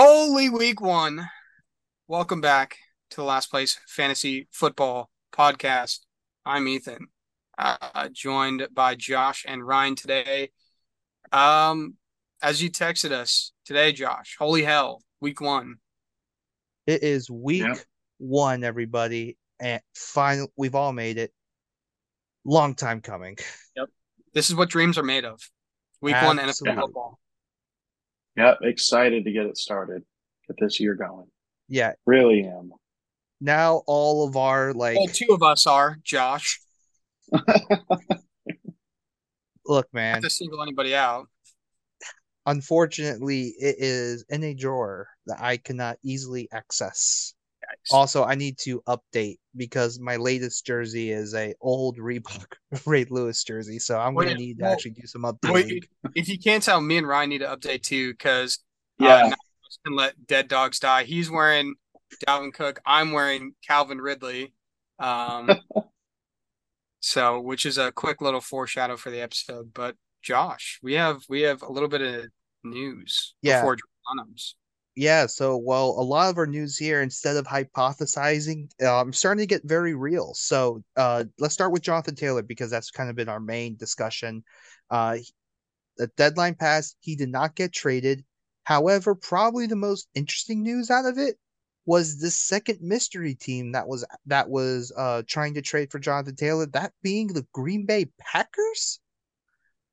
Holy week one. Welcome back to the Last Place Fantasy Football Podcast. I'm Ethan, uh, joined by Josh and Ryan today. Um, as you texted us today, Josh, holy hell, week one. It is week Yep. one, everybody, and finally we've all made it. Long time coming. Yep. This is what dreams are made of. Week one NFL Absolutely. football. Yep, excited to get it started. Get this year going. Yeah, Really am. now all of our like Well, two of us are, Josh. look, Not man. to single anybody out. Unfortunately, it is in a drawer that I cannot easily access. Yikes. Also, I need to update because my latest jersey is a old Reebok Ray Lewis jersey, so I'm gonna Wait, need well- to actually do some updating. Wait, if you can't tell, me and Ryan need to update too, because Yeah. uh, and let dead dogs die. He's wearing Dalvin Cook. I'm wearing Calvin Ridley. Um, so which is a quick little foreshadow for the episode. But Josh, we have we have a little bit of news Yeah. before Geronimo's. Yeah, so well, a lot of our news here, instead of hypothesizing, uh, I'm starting to get very real. So, uh, let's start with Jonathan Taylor because that's kind of been our main discussion. Uh, the deadline passed, he did not get traded. However, probably the most interesting news out of it was the second mystery team that was that was uh trying to trade for Jonathan Taylor, that being the Green Bay Packers.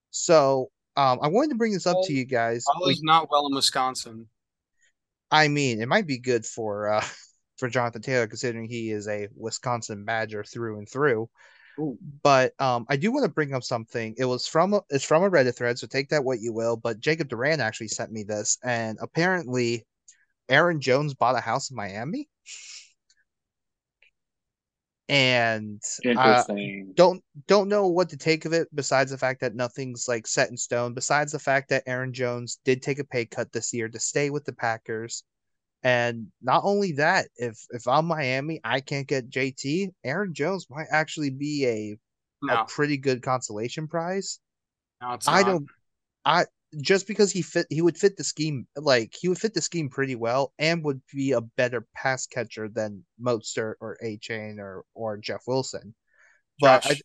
So, um, I wanted to bring this up to you guys. All is not well in Wisconsin. I mean, it might be good for uh for Jonathan Taylor considering he is a Wisconsin Badger through and through. Ooh. But um I do want to bring up something. It was from a, it's from a Reddit thread, so take that what you will. But Jacob Duran actually sent me this, and apparently Aaron Jones bought a house in Miami. And uh, don't don't know what to take of it besides the fact that nothing's like set in stone besides the fact that Aaron Jones did take a pay cut this year to stay with the Packers and not only that if if I'm Miami I can't get JT Aaron Jones might actually be a, No, a pretty good consolation prize. No, I don't I just because he fit he would fit the scheme like he would fit the scheme pretty well and would be a better pass catcher than Mostert or Achane or or Jeff Wilson. But Josh,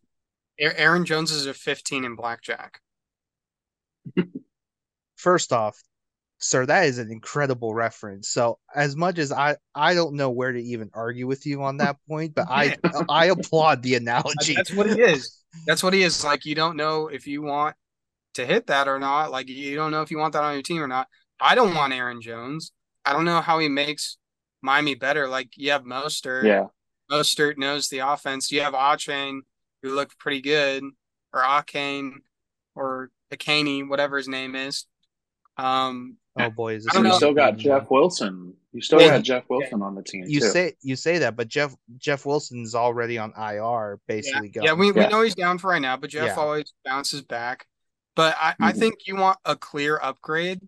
A- Aaron Jones is a 15 in blackjack. first off, sir, that is an incredible reference. So as much as I I don't know where to even argue with you on that point, but I I applaud the analogy. That's what he is. That's what he is. Like you don't know if you want to hit that or not. Like you don't know if you want that on your team or not. I don't want Aaron Jones. I don't know how he makes Miami better. Like you have Mostert. yeah. Mostert knows the offense. You have Achane, who looked pretty good, or Akane, or Akaney, whatever his name is. Um, Oh boy, is I this don't You still got another Jeff Wilson. You still Yeah. got Jeff Wilson on the team You too. say you say that, but Jeff Jeff Wilson's already on IR, basically yeah, going. we, we Yeah. know he's down for right now, but Jeff Yeah. always bounces back. But I, I Mhm. think you want a clear upgrade,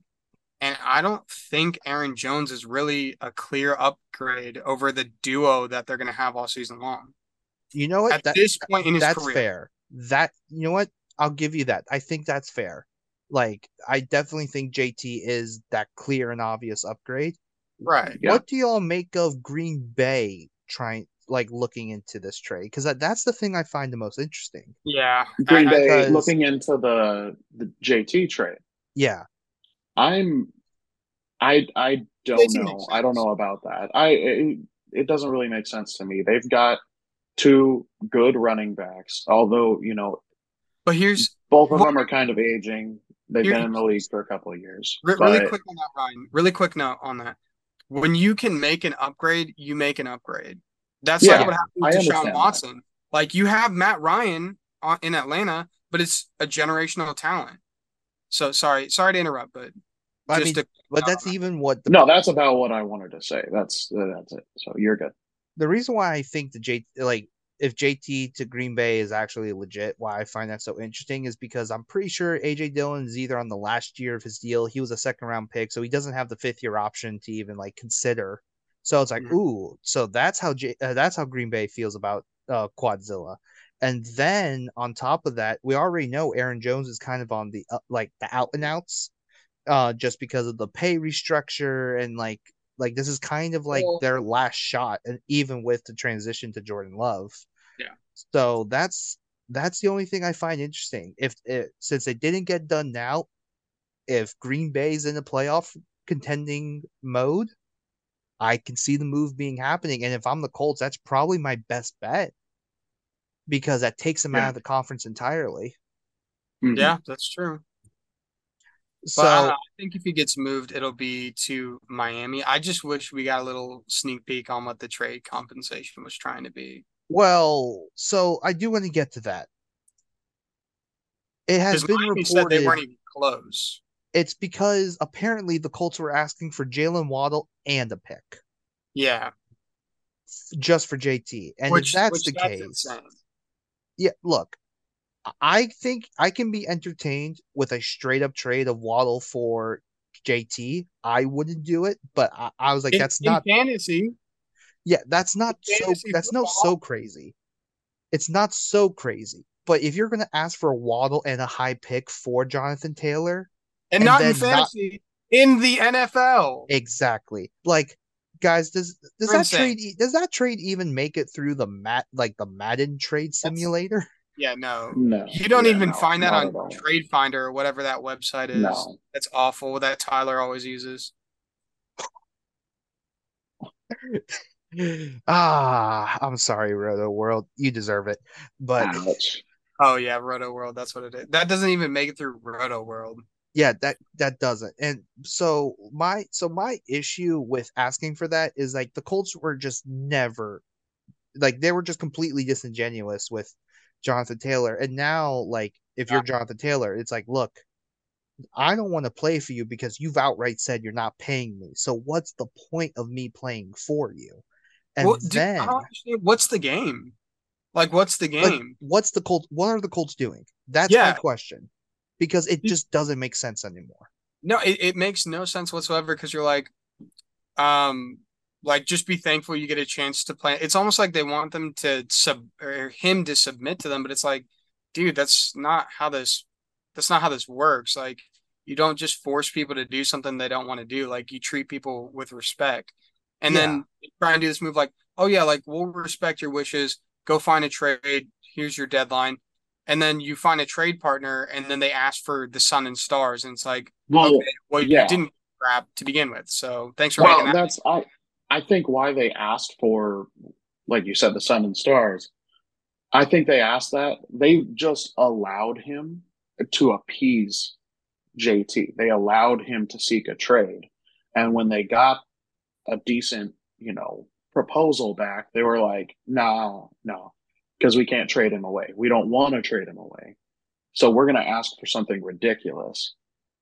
and I don't think Aaron Jones is really a clear upgrade over the duo that they're going to have all season long. You know what? At That, this point in his that's career, fair. That you know what? I'll give you that. I think that's fair. Like I definitely think JT is that clear and obvious upgrade. right? Yeah. What do y'all make of Green Bay trying like looking into this trade? Because that, that's the thing I find the most interesting. Yeah, Green I- I- Bay because- looking into the the JT trade. Yeah, I'm I I don't know. I don't know about that. I it, it doesn't really make sense to me. They've got two good running backs, although, you know, but here's both of What- them are kind of aging. They've Here- been in the league for a couple of years. re- really but- quick on that, Ryan. Really quick note on that. When you can make an upgrade, you make an upgrade. That's Yeah, like what happened I with understand Deshaun that. Watson. Like you have Matt Ryan on, in Atlanta, but it's a generational talent. So sorry, sorry to interrupt, but I just mean, to, but that's even what the No, that's about what I wanted to say. That's that's it. So you're good. the reason why I think the J like if JT to Green Bay is actually legit, why I find that so interesting is because I'm pretty sure AJ Dillon is either on the last year of his deal. He was a second round pick, so he doesn't have the fifth year option to even like consider. So it's like, Mhm. ooh, so that's how J- uh, that's how Green Bay feels about uh, Quadzilla. And then on top of that, we already know Aaron Jones is kind of on the uh, like the out and outs. uh, just because of the pay restructure and like like this is kind of like Well- their last shot, and even with the transition to Jordan Love. Yeah. So that's that's the only thing I find interesting. If it since they didn't get done now, if Green Bay's in the playoff contending mode, I can see the move being happening. And if I'm the Colts, that's probably my best bet because that takes them out of the conference entirely. Mhm. Yeah, that's true. So I, don't I think if he gets moved, it'll be to Miami. I just wish we got a little sneak peek on what the trade compensation was trying to be. Well, so I do want to get to that. It has been Miami said they reported weren't even close. it's because apparently the Colts were asking for Jalen Waddle and a pick Yeah, just for JT. And which if that's the that's case, insane. yeah, look, I think I can be entertained with a straight up trade of Waddle for JT. I wouldn't do it, but I, I was like, In- that's in not, fantasy. Yeah, that's not in so, that's not so crazy. It's not so crazy. But if you're going to ask for a Waddle and a high pick for Jonathan Taylor, and, and not in then not- fantasy, in the NFL. Exactly. Like, guys, does does You're that trade e- does that trade even make it through the mat like the Madden trade simulator? yeah, no. No. You don't Yeah, even no, find that on. Trade Finder or whatever that website is. No. That's awful. That Tyler always uses. ah, I'm sorry, Roto World. You deserve it. But Ouch. Oh yeah, Roto World. That's what it is. That doesn't even make it through Roto World. yeah, that that doesn't. And so my so my issue with asking for that is like the Colts were just never like they were just completely disingenuous with Jonathan Taylor. And now like if you're Jonathan Taylor, it's like, look, I don't want to play for you because you've outright said you're not paying me. So what's the point of me playing for you? And Well, then. What's the game? Like, what's the like, game? what's the Colts what are the Colts doing? That's my question. Because it just doesn't make sense anymore. No, it, it makes no sense whatsoever because you're like, um, like just be thankful you get a chance to play. It's almost like they want them to sub or him to submit to them, but it's like, dude, that's not how this that's not how this works. Like you don't just force people to do something they don't want to do. Like you treat people with respect. And then try and do this move like, oh yeah, like we'll respect your wishes. Go find a trade. Here's your deadline. And then you find a trade partner, and then they ask for the sun and stars, and it's like, Well, okay, well, yeah. you didn't grab to begin with. So thanks for well, making that. that's I. I think why they asked for, like you said, the sun and stars. I think they asked that they just allowed him to appease JT. They allowed him to seek a trade, and when they got a decent, you know, proposal back, they were like, "No, no, because we can't trade him away. We don't want to trade him away. So we're going to ask for something ridiculous."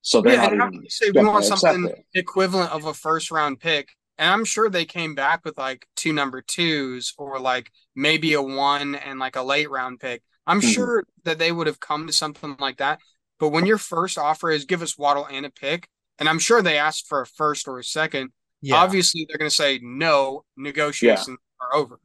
So they're Yeah, not even say we want something equivalent of a first round pick? And I'm sure they came back with like two number twos or like maybe a one and like a late round pick. I'm Mhm. sure that they would have come to something like that. But when your first offer is give us Waddle and a pick, and I'm sure they asked for a first or a second, Yeah. obviously they're going to say no, negotiations are over.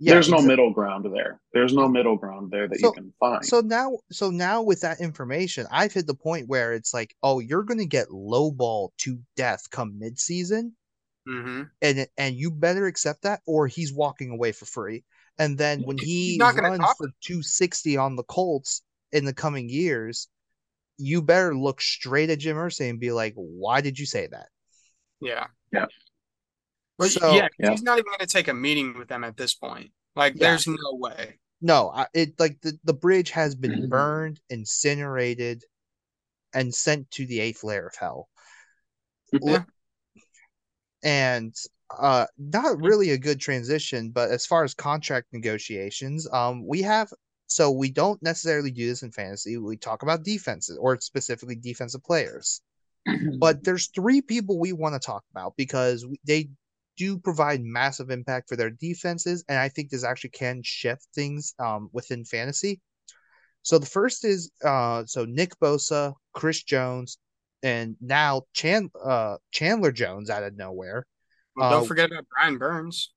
yeah, There's no exa- middle ground there. There's no middle ground there that So- you can find. So now, so now with that information, I've hit the point where it's like, oh, you're gonna get lowball to death come midseason, hmm and and you better accept that, or he's walking away for free. And then when He's he not gonna runs for 260 on the Colts in the coming years, you better look straight at Jim Irsay and be like, why did you say that? Yeah. Yeah. But So- yeah, 'cause Yeah. he's not even going to take a meeting with them at this point. Like, Yeah. there's no way. No, I, it like the, the bridge has been Mhm. burned, incinerated, and sent to the eighth layer of hell. Yeah. and uh not really a good transition but as far as contract negotiations um we have so we don't necessarily do this in fantasy we talk about defenses or specifically defensive players but there's three people we want to talk about because they do provide massive impact for their defenses and i think this actually can shift things um within fantasy so the first is uh so nick bosa chris jones and now Chan, uh, Chandler Jones out of nowhere. Well, Uh, don't forget about Brian Burns.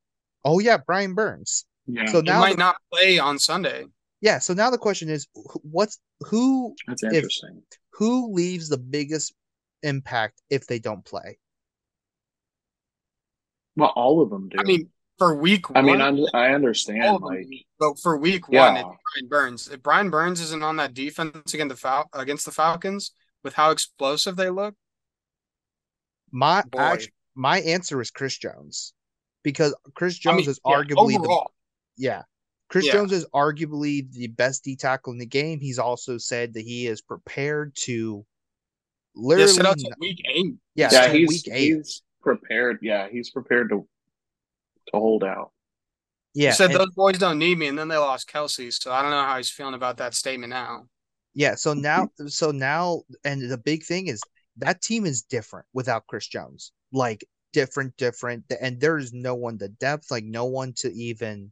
Oh yeah, Brian Burns. yeah, So He now, might the, not play on Sunday. yeah. So now the question is, what's who that's interesting. who leaves the biggest impact if they don't play. Well, all of them do. I mean, for week I one, mean, I'm, I understand. of them Like, but for week Yeah. one, it's Brian Burns. If Brian Burns isn't on that defense against the Fal- against the Falcons, with how explosive they look, My Boy. act- my answer is Chris Jones because Chris I Jones mean, is yeah, arguably the yeah. Chris Yeah. Jones is arguably the best D tackle in the game. He's also said that he is prepared to yeah, literally set out to week eight. yeah, yeah, he's week eight. he's prepared. Yeah, he's prepared to to hold out. yeah, he said and- those boys don't need me, and then they lost Kelce. So I don't know how he's feeling about that statement now. Yeah, so now so now and the big thing is that team is different without Chris Jones. Like different, different, and there's no one to depth, like no one to even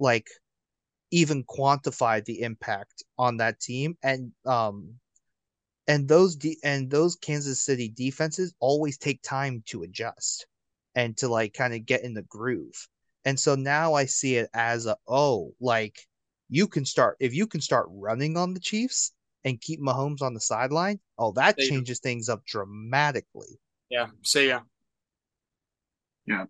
like even quantify the impact on that team. And um and those de- and those Kansas City defenses always take time to adjust and to like kind of get in the groove. And so now I see it as a oh, like you can start if you can start running on the Chiefs and keep Mahomes on the sideline, oh, that They- changes things up dramatically. Yeah. See ya. Yeah.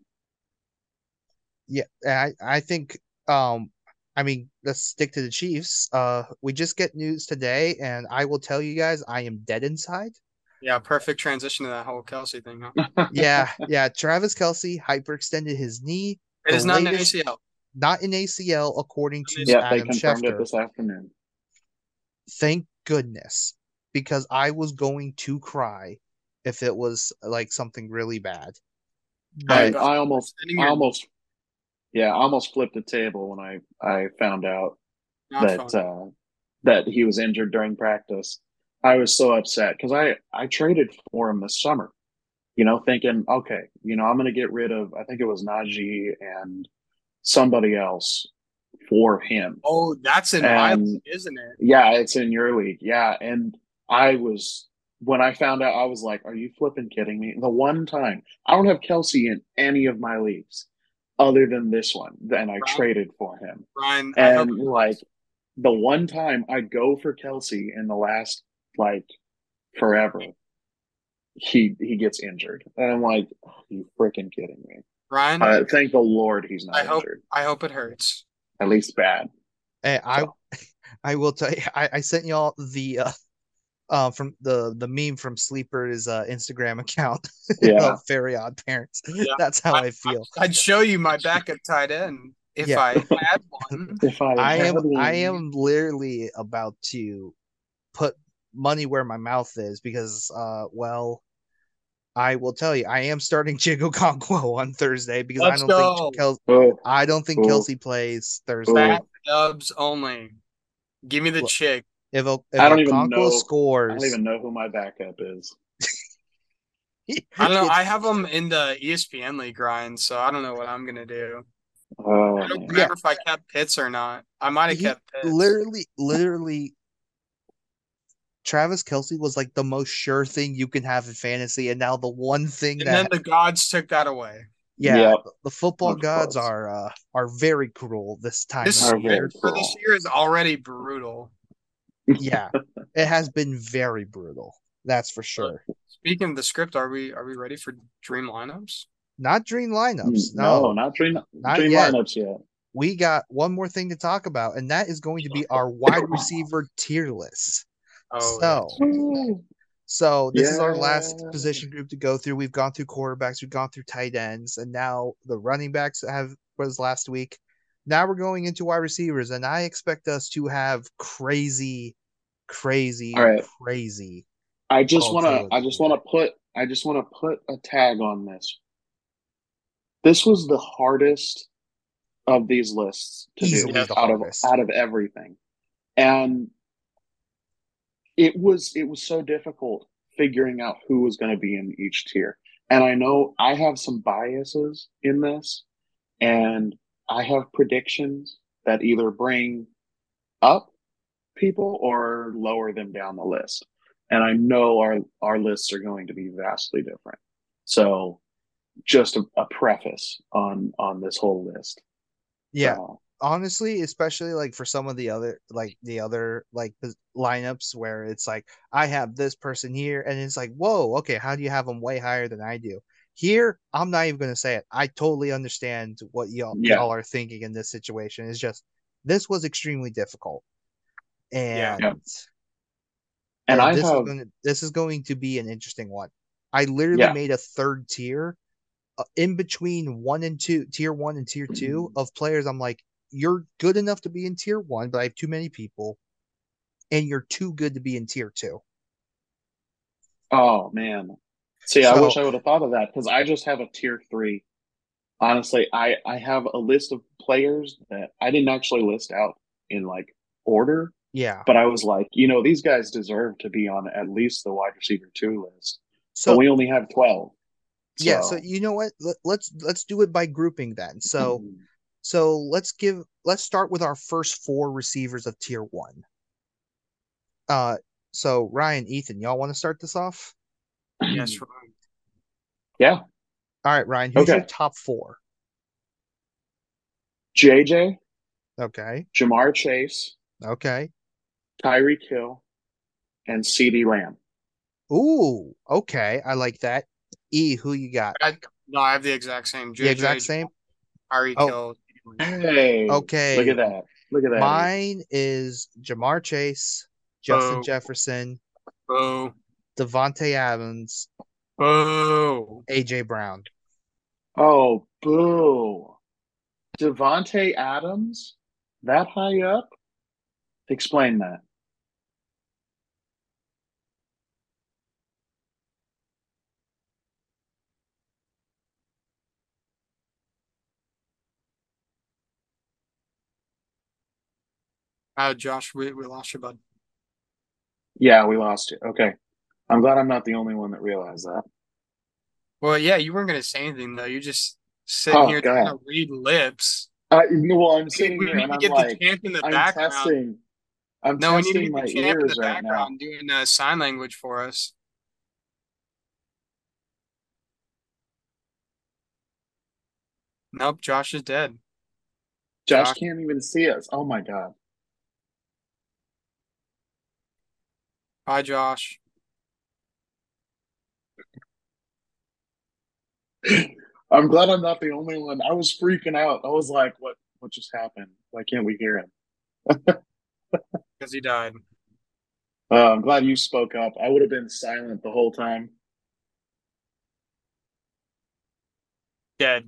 Yeah, I I think um I mean let's stick to the Chiefs. Uh we just get news today and I will tell you guys I am dead inside. Yeah. Perfect transition to that whole Kelce thing. Huh? Yeah, yeah. Travis Kelce hyperextended his knee, It The is not an ACL. not in ACL according to Yeah, they Adam confirmed it Schefter. this afternoon. Thank goodness, because I was going to cry if it was like something really bad. I, But I almost, I almost, yeah, I almost flipped the table when I I found out Not that uh, that he was injured during practice. I was so upset because I I traded for him this summer, you know, thinking, okay, you know, I'm going to get rid of I think it was Najee and somebody else for him. Oh, that's in my league, isn't it? Yeah, it's in your league. Yeah, and I was when I found out, I was like, "Are you flipping kidding me?" The one time I don't have Kelce in any of my leagues other than this one, and I Right. traded for him. Brian, And like the one time I go for Kelce in the last like forever, he he gets injured, and I'm like, "Are you freaking kidding me?" Brian, Uh, thank the Lord he's not I hope injured. I hope it hurts. At least bad. eh, I So- I will tell you I, I sent y'all the uh uh from the the meme from Sleeper's uh Instagram account Yeah. of Very Odd Parents. Yeah. That's how I feel. I'd show you my backup tight end if Yeah. I had one. If I I am one- I am literally about to put money where my mouth is because uh well I will tell you I am starting Chig Okonkwo on Thursday because Let's I don't go. think Kel- Oh, I don't think Cool. Kelce plays Thursday. Cool. Dubs only. Give me the Look, chick. If, O- if I don't even Okonkwo know- I don't even know who my backup is. I don't know. I have them in the ESPN league grind, so I don't know what I'm gonna do. Oh, I don't man. remember if I kept Pitts or not. I might have kept Pitts. literally, literally, Travis Kelce was like the most sure thing you can have in fantasy, and now the one thing that and then the gods took that away. yeah, Yep. the football Of gods course. are uh, are very cruel this time This of year. very For this year is already brutal. Yeah, it has been very brutal. That's for sure. Speaking of the script, are we are we ready for dream lineups? Not dream lineups. Mm, no, No, not dream, Not dream yet. lineups yet. we got one more thing to talk about, and that is going to be our wide receiver tier list. Oh, So, So this is our last position group to go through. We've gone through quarterbacks, we've gone through tight ends, and now the running backs have was last week. Now we're going into wide receivers, and I expect us to have crazy, crazy, right. crazy. I just want to. I just want to put. I just want to put a tag on this. This was the hardest of these lists to Easily do out of out of everything, and it was it was so difficult figuring out who was going to be in each tier. And I know I have some biases in this, and I have predictions that either bring up people or lower them down the list. And I know our our lists are going to be vastly different. So just a, a preface on on this whole list. Yeah. Honestly, especially like for some of the other like the other like lineups where it's like I have this person here, and it's like, whoa, okay, how do you have them way higher than I do? Here, I'm not even gonna say it. I totally understand what y'all Yeah. y'all are thinking in this situation. It's just this was extremely difficult, and Yeah. And I this have is going to this is going to be an interesting one. I literally Yeah. made a third tier uh, in between one and two, tier one and tier two of players. I'm like, you're good enough to be in tier one, but I have too many people, and you're too good to be in tier two. Oh man. See, I wish I would have thought of that because I just have a tier three. Honestly, I I have a list of players that I didn't actually list out in like order, Yeah. but I was like, you know, these guys deserve to be on at least the wide receiver two list. So but we only have twelve. yeah. So you know what? Let, let's let's do it by grouping then. So Mm. so let's give let's start with our first four receivers of tier one. Uh, so Ryan, Ethan, y'all want to start this off? Yes, Ryan. yeah, All right, Ryan, who's your Okay. top four? JJ, Okay. Ja'Marr Chase, Okay. Tyreek Kill and CeeDee Lamb. Ooh, okay. I like that. E, who you got? I, no, I have the exact same. The exact same? Ari Oh. Kill. Hey, Okay. Look at that. Look at that. Mine is Ja'Marr Chase, Justin Boo. Jefferson, Boo. Davante Adams, Boo. AJ Brown. Oh, boo. Davante Adams? That high up? Explain that. Uh, Josh, we, we lost you, bud. Yeah, we lost you. Okay. I'm glad I'm not the only one that realized that. Well, yeah, you weren't going to say anything, though. You're just sitting Oh, here trying to read lips. Uh, well, I'm sitting we here need and to I'm get like, the champ in the I'm background. testing. I'm No, we need to get the champ in the right now. background doing uh, sign language for us. Nope, Josh is dead. Josh Josh. can't even see us. Oh my God. Hi, Josh. I'm glad I'm not the only one. I was freaking out. I was like, what what just happened? Why can't we hear him? Because he died. Uh, I'm glad you spoke up. I would have been silent the whole time. Dead.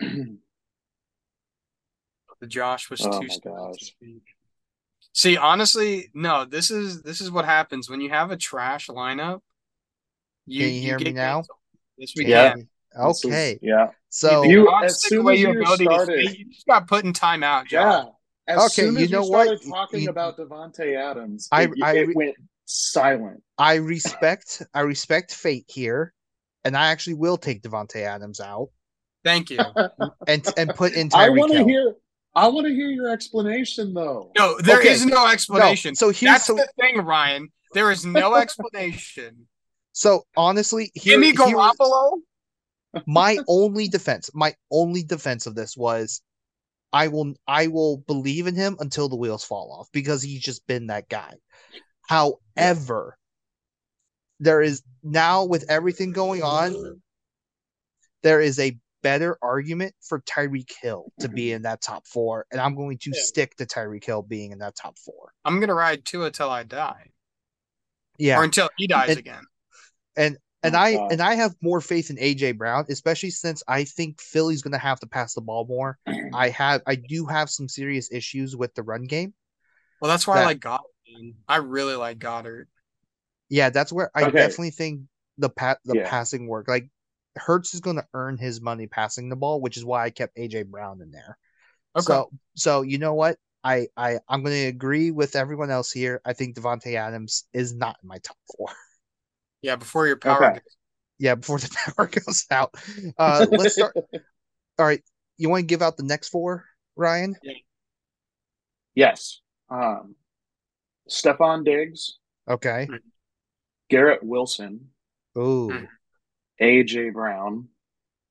The Josh was Oh too to. See, honestly, no. This is this is what happens when you have a trash lineup. You, Can you hear me now? canceled. Yes, we Yeah. can. This is- Okay. yeah. So You- God, as take soon away as your you ability started- speak, you just got put in timeout, Josh. Yeah. As Okay, soon you know you what? started talking You- about Davante Adams, I- it, I it went silent. I respect I respect fate here, and I actually will take Davante Adams out Thank you. and and put in I want to hear. I want to hear your explanation, though. No, there is Okay. no explanation. No, so here's That's so the thing, Ryan. There is no explanation. So honestly, here, Jimmy here- Garoppolo. my only defense, my only defense of this was I will I will believe in him until the wheels fall off because he's just been that guy. However, there is now with everything going on, there is a better argument for Tyreek Hill to be in that top four, and I'm going to Yeah. stick to Tyreek Hill being in that top four. I'm gonna ride Tua till I die, Yeah, or until he dies And- again. And and Oh, I God. and I have more faith in AJ Brown, especially since I think Philly's going to have to pass the ball more. I have I do have some serious issues with the run game. Well, that's why I like Goedert. man. I really like Goedert. Yeah, that's where I Okay. definitely think the pat the Yeah. passing work. Like Hurts is going to earn his money passing the ball, which is why I kept AJ Brown in there. Okay. So so you know what? I I I'm going to agree with everyone else here. I think Davante Adams is not in my top four. yeah, before your power. Okay. goes- Yeah, before the power goes out. Uh, let's start. All right, you want to give out the next four, Ryan? Yeah. Yes. Um, Stefon Diggs, Okay. Garrett Wilson, Ooh. Hmm. AJ Brown,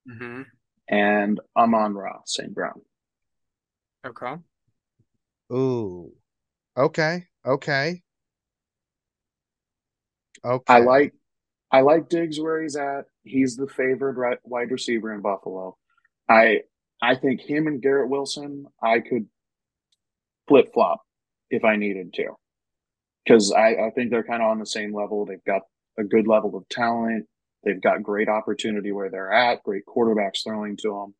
Mm-hmm. and Amon Ra St. Brown. Okay. Ooh. Okay. Okay. Okay. I like I like Diggs where he's at. He's the favored right, wide receiver in Buffalo. I I think him and Garrett Wilson, I could flip flop if I needed to, because I, I think they're kind of on the same level. They've got a good level of talent. They've got great opportunity where they're at. Great quarterbacks throwing to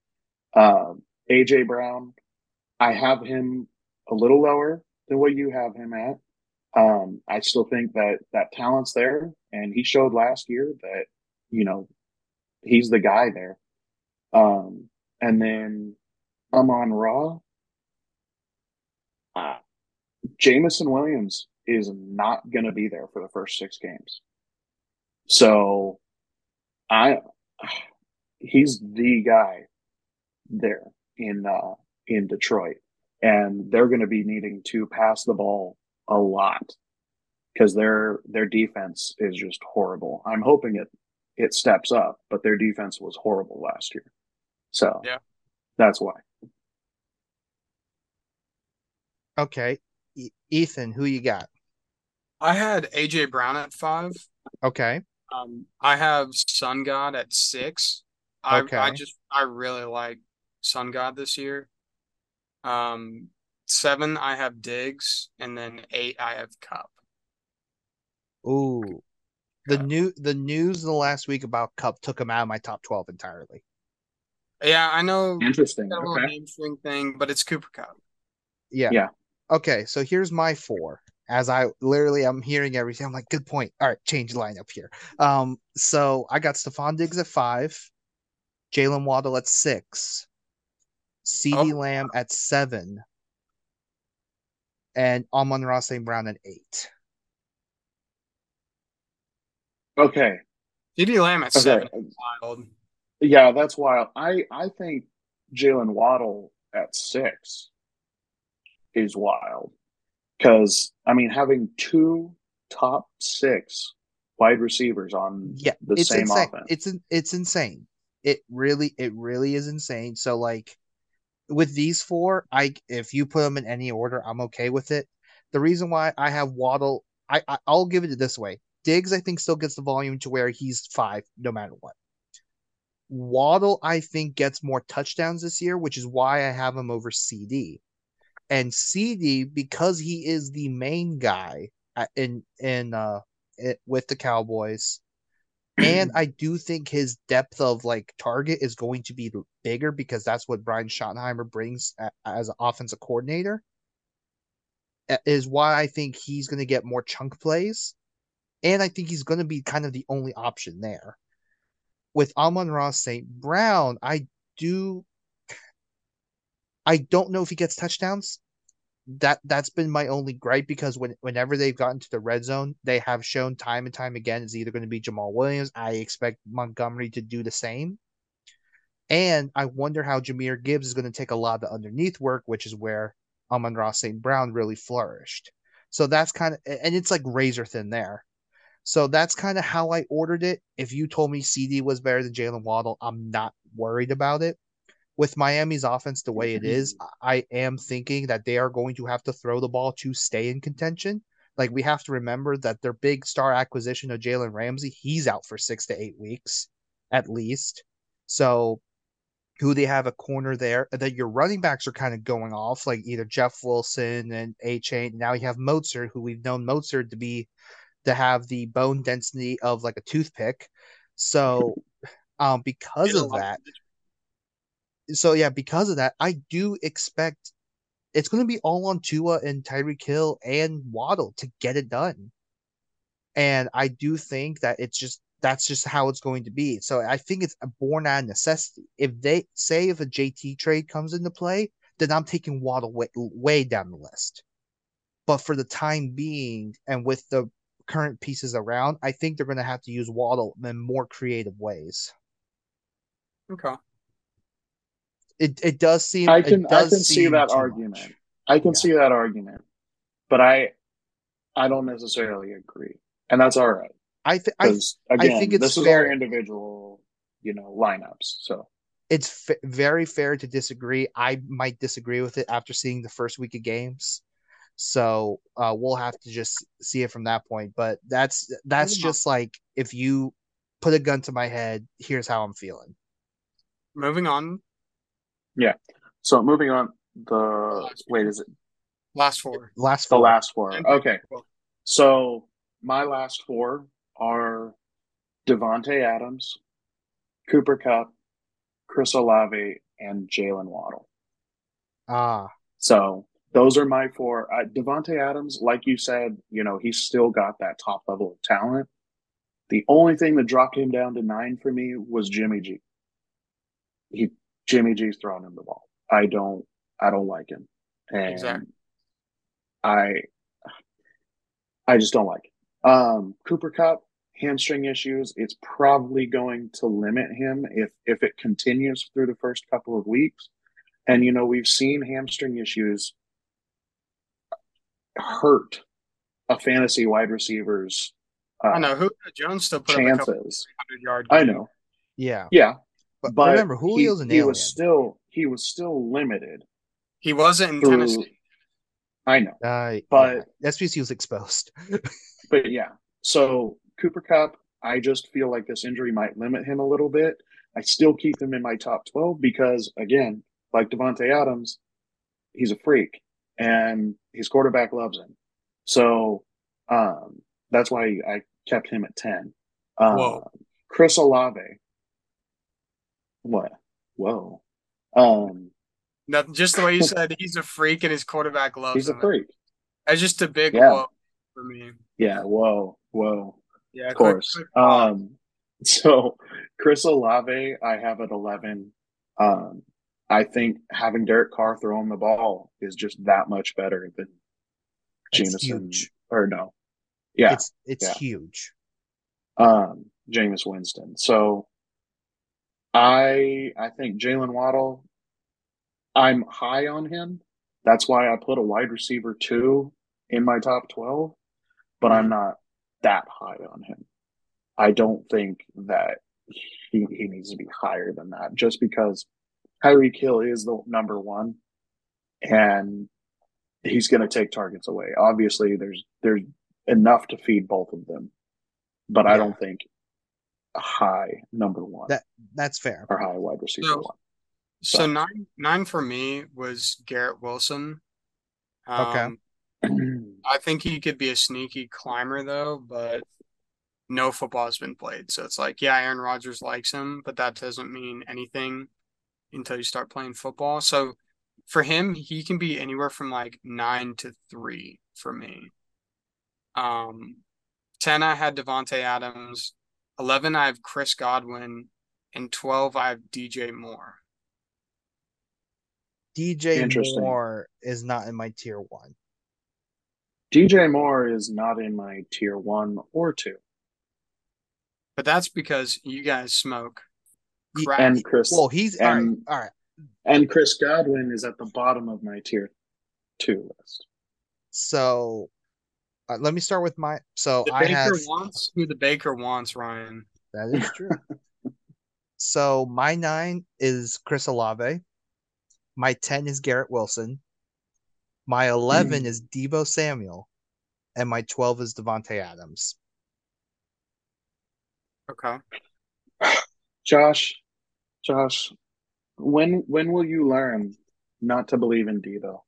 them. Um, AJ Brown, I have him a little lower than what you have him at. Um, I still think that that talent's there, and he showed last year that you know he's the guy there. Um, and then Amon Ra. Uh, Jameson Williams is not going to be there for the first six games. So I he's the guy there in uh in Detroit and they're going to be needing to pass the ball a lot because their their defense is just horrible. I'm hoping it it steps up, but their defense was horrible last year. So Yeah. that's why. Okay. E- Ethan, who you got? I had AJ Brown at five. Okay. Um, I have Sun God at six. I I just I really like Sun God this year. Um, seven I have Diggs, and then eight I have Kupp. Ooh. The Kupp. new the news in the last week about Kupp took him out of my top 12 entirely. Yeah, I know Interesting. got a little Okay. hamstring thing, but it's Cooper Kupp. Yeah. Yeah. Okay, so here's my four. As I literally I'm hearing everything. I'm like, good point. All right, change lineup here. Um, so I got Stefon Diggs at five, Jalen Waddle at six, CeeDee Oh. Lamb at seven, and Amon Ross St. Brown at eight. Okay. CeeDee Lamb at Okay. seven. Wild. Yeah, that's wild. I I think Jalen Waddle at six is wild because I mean having two top six wide receivers on Yeah, the it's same insane. offense. It's in- it's insane. It really it really is insane. So like with these four, I if you put them in any order, I'm okay with it. The reason why I have Waddle, I, I I'll give it this way. Diggs, I think, still gets the volume to where he's five no matter what. Waddle, I think, gets more touchdowns this year, which is why I have him over CeeDee. And CeeDee, because he is the main guy in in uh it, with the Cowboys, and I do think his depth of like target is going to be bigger because that's what Brian Schottenheimer brings as an offensive coordinator. Is why I think he's going to get more chunk plays, and I think he's going to be kind of the only option there. With Amon Ross St. Brown, I do. I don't know if he gets touchdowns. That that's been my only gripe because when whenever they've gotten to the red zone, they have shown time and time again it's either going to be Jamaal Williams. I expect Montgomery to do the same. And I wonder how Jahmyr Gibbs is going to take a lot of the underneath work, which is where Amon Ross St. Brown really flourished. So that's kind of and it's like razor thin there. So that's kind of how I ordered it. If you told me CeeDee was better than Jalen Waddle, I'm not worried about it. With Miami's offense the way it is, I am thinking that they are going to have to throw the ball to stay in contention. Like we have to remember that their big star acquisition of Jalen Ramsey, he's out for six to eight weeks at least. So who they have a corner there, that your running backs are kind of going off, like either Jeff Wilson and Achane. Now you have Mostert, who we've known Mostert to be to have the bone density of like a toothpick. So um because of that, so yeah, because of that, I do expect it's going to be all on Tua and Tyreek Hill and Waddle to get it done. And I do think that it's just that's just how it's going to be. So I think it's born out of necessity. If they say if a JT trade comes into play, then I'm taking Waddle way, way down the list. But for the time being, and with the current pieces around, I think they're going to have to use Waddle in more creative ways. Okay. It it does seem I it can I does can see that argument. much. I can Yeah. see that argument, but I I don't necessarily agree, and that's all right I th- I because again, think it's this is fair. our individual, you know, lineups. So it's f- very fair to disagree. I might disagree with it after seeing the first week of games. So uh, we'll have to just see it from that point. But that's that's just like if you put a gun to my head, here's how I'm feeling. Moving on. Yeah. So moving on. The wait, is it last four? Last four. The last four. Okay. So my last four are Davante Adams, Cooper Kupp, Chris Olave, and Jalen Waddle. Ah. So those are my four. Uh, Davante Adams, like you said, you know he's still got that top level of talent. The only thing that dropped him down to nine for me was Jimmy G. He Jimmy G's throwing him the ball. I don't I don't like him. And exactly. I I just don't like it. Um Cooper Kupp hamstring issues. It's probably going to limit him if if it continues through the first couple of weeks. And you know, we've seen hamstring issues hurt a fantasy wide receiver's uh, I know who Jones still put chances. up a couple hundred yard. I know. Yeah. Yeah. But, but remember, Julio's he, an he was still he was still limited. He wasn't in through, Tennessee. I know, uh, but yeah. that's because he was exposed. but yeah, so Cooper Kupp, I just feel like this injury might limit him a little bit. I still keep him in my top twelve because, again, like Davante Adams, he's a freak, and his quarterback loves him. So um, that's why I kept him at ten. Uh, Whoa. Chris Olave, what? Whoa. Um, Nothing, just the way you said he's a freak and his quarterback loves him. he's him. a freak. That's just a big yeah. whoa for me. Yeah, whoa, whoa. Yeah, of course. Quick, quick um, so Chris Olave, I have at eleven. Um, I think having Derek Carr throw him the ball is just that much better than Jameson. Or no, yeah, it's it's yeah. huge. Um, Jameis Winston. So I I think Jalen Waddle. I'm high on him. That's why I put a wide receiver two in my top twelve, but I'm not that high on him. I don't think that he he needs to be higher than that. Just because Tyreek Hill is the number one, and he's going to take targets away. Obviously, there's there's enough to feed both of them, but yeah. I don't think a high number one. That that's fair. Or high wide receiver so, one. So. so. nine nine for me was Garrett Wilson. Um, okay. I think he could be a sneaky climber though, but no football has been played. So it's like, yeah, Aaron Rodgers likes him, but that doesn't mean anything until you start playing football. So for him, he can be anywhere from like nine to three for me. Um, ten I had Davante Adams. 11, I have Chris Godwin. And 12, I have DJ Moore. DJ Moore is not in my tier one. DJ Moore is not in my tier one or two. But that's because you guys smoke. Crack. And Chris. Well, he's and, all right. All right. And Chris Godwin is at the bottom of my tier two list. So uh, let me start with my. So the I Baker have wants who the Baker wants, Ryan. That is true. so my nine is Chris Olave. My ten is Garrett Wilson. My eleven mm. is Deebo Samuel, and my twelve is Davante Adams. Okay. Josh, Josh, when when will you learn not to believe in Deebo?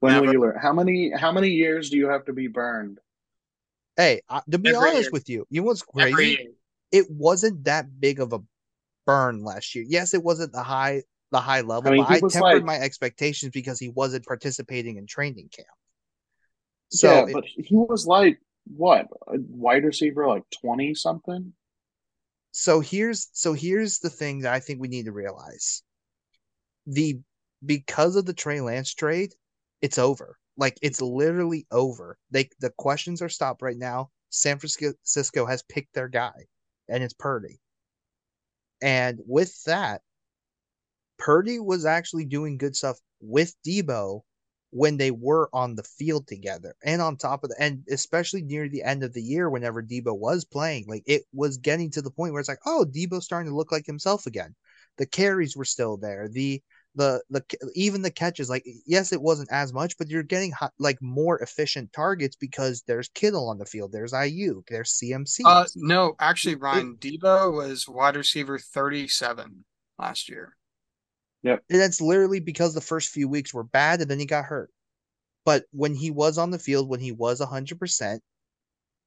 When Never. will you learn? How many how many years do you have to be burned? Hey, uh, to be Every honest year. with you, you know what's crazy? It wasn't that big of a burn last year. Yes, it wasn't the high the high level, I mean, but I tempered like, my expectations because he wasn't participating in training camp. So yeah, but he was like what a wide receiver, like twenty something. So here's so here's the thing that I think we need to realize: the because of the Trey Lance trade, it's over. Like it's literally over. They the questions are stopped right now. San Francisco has picked their guy, and it's Purdy. And with that, Purdy was actually doing good stuff with Deebo when they were on the field together. And on top of the and especially near the end of the year, whenever Deebo was playing, like it was getting to the point where it's like, oh, Deebo's starting to look like himself again. The carries were still there. The the the even the catches like yes it wasn't as much but you're getting like more efficient targets because there's Kittle on the field there's Aiyuk there's CMC uh no actually Ryan it, Deebo was wide receiver 37 last year yep. And that's literally because the first few weeks were bad and then he got hurt. But when he was on the field when he was 100%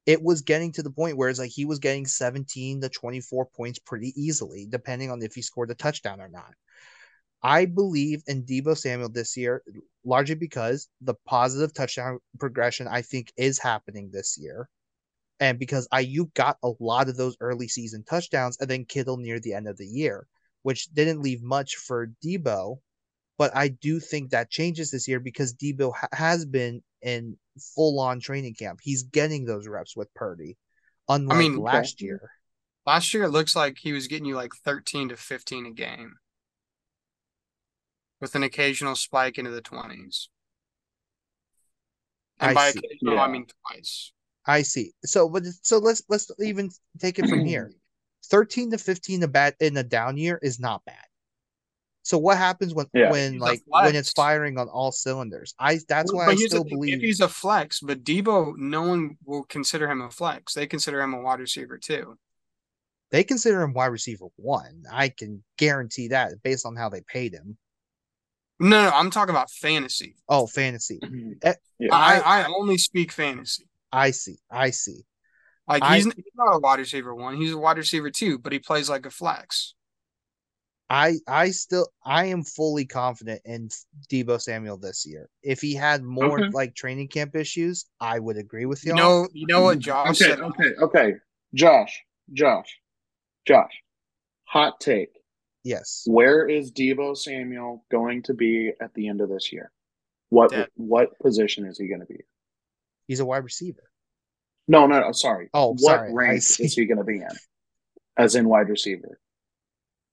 it was getting to the point where it's like he was getting 17 to 24 points pretty easily depending on if he scored a touchdown or not. I believe in Deebo Samuel this year, largely because the positive touchdown progression I think is happening this year. And because Aiyuk got a lot of those early season touchdowns and then Kittle near the end of the year, which didn't leave much for Deebo. But I do think that changes this year because Deebo ha- has been in full on training camp. He's getting those reps with Purdy, unlike I mean, last year. Last year, it looks like he was getting you like 13 to 15 a game with an occasional spike into the 20s. And I by see. occasional, yeah. I mean twice. I see. So, but so let's let's even take it from here. Thirteen to fifteen a bat in a down year is not bad. So what happens when yeah. when like when it's firing on all cylinders? I that's why I still believe if he's a flex, but Deebo, no one will consider him a flex. They consider him a wide receiver too. They consider him wide receiver one. I can guarantee that based on how they paid him. No, no, I'm talking about fantasy. Oh, fantasy. Eh, yeah. I, I only speak fantasy. I see. I see. Like he's, I, he's not a wide receiver one. He's a wide receiver two, but he plays like a flex. I I still I am fully confident in Deebo Samuel this year. If he had more okay. like training camp issues, I would agree with you. You know, you know what mm-hmm. Josh okay, said. Okay, okay, Josh, Josh, Josh. Hot take. Yes. Where is Deebo Samuel going to be at the end of this year? What Dead. what position is he going to be? He's a wide receiver. No, no, no sorry. Oh, what sorry. rank is he going to be in? As in wide receiver.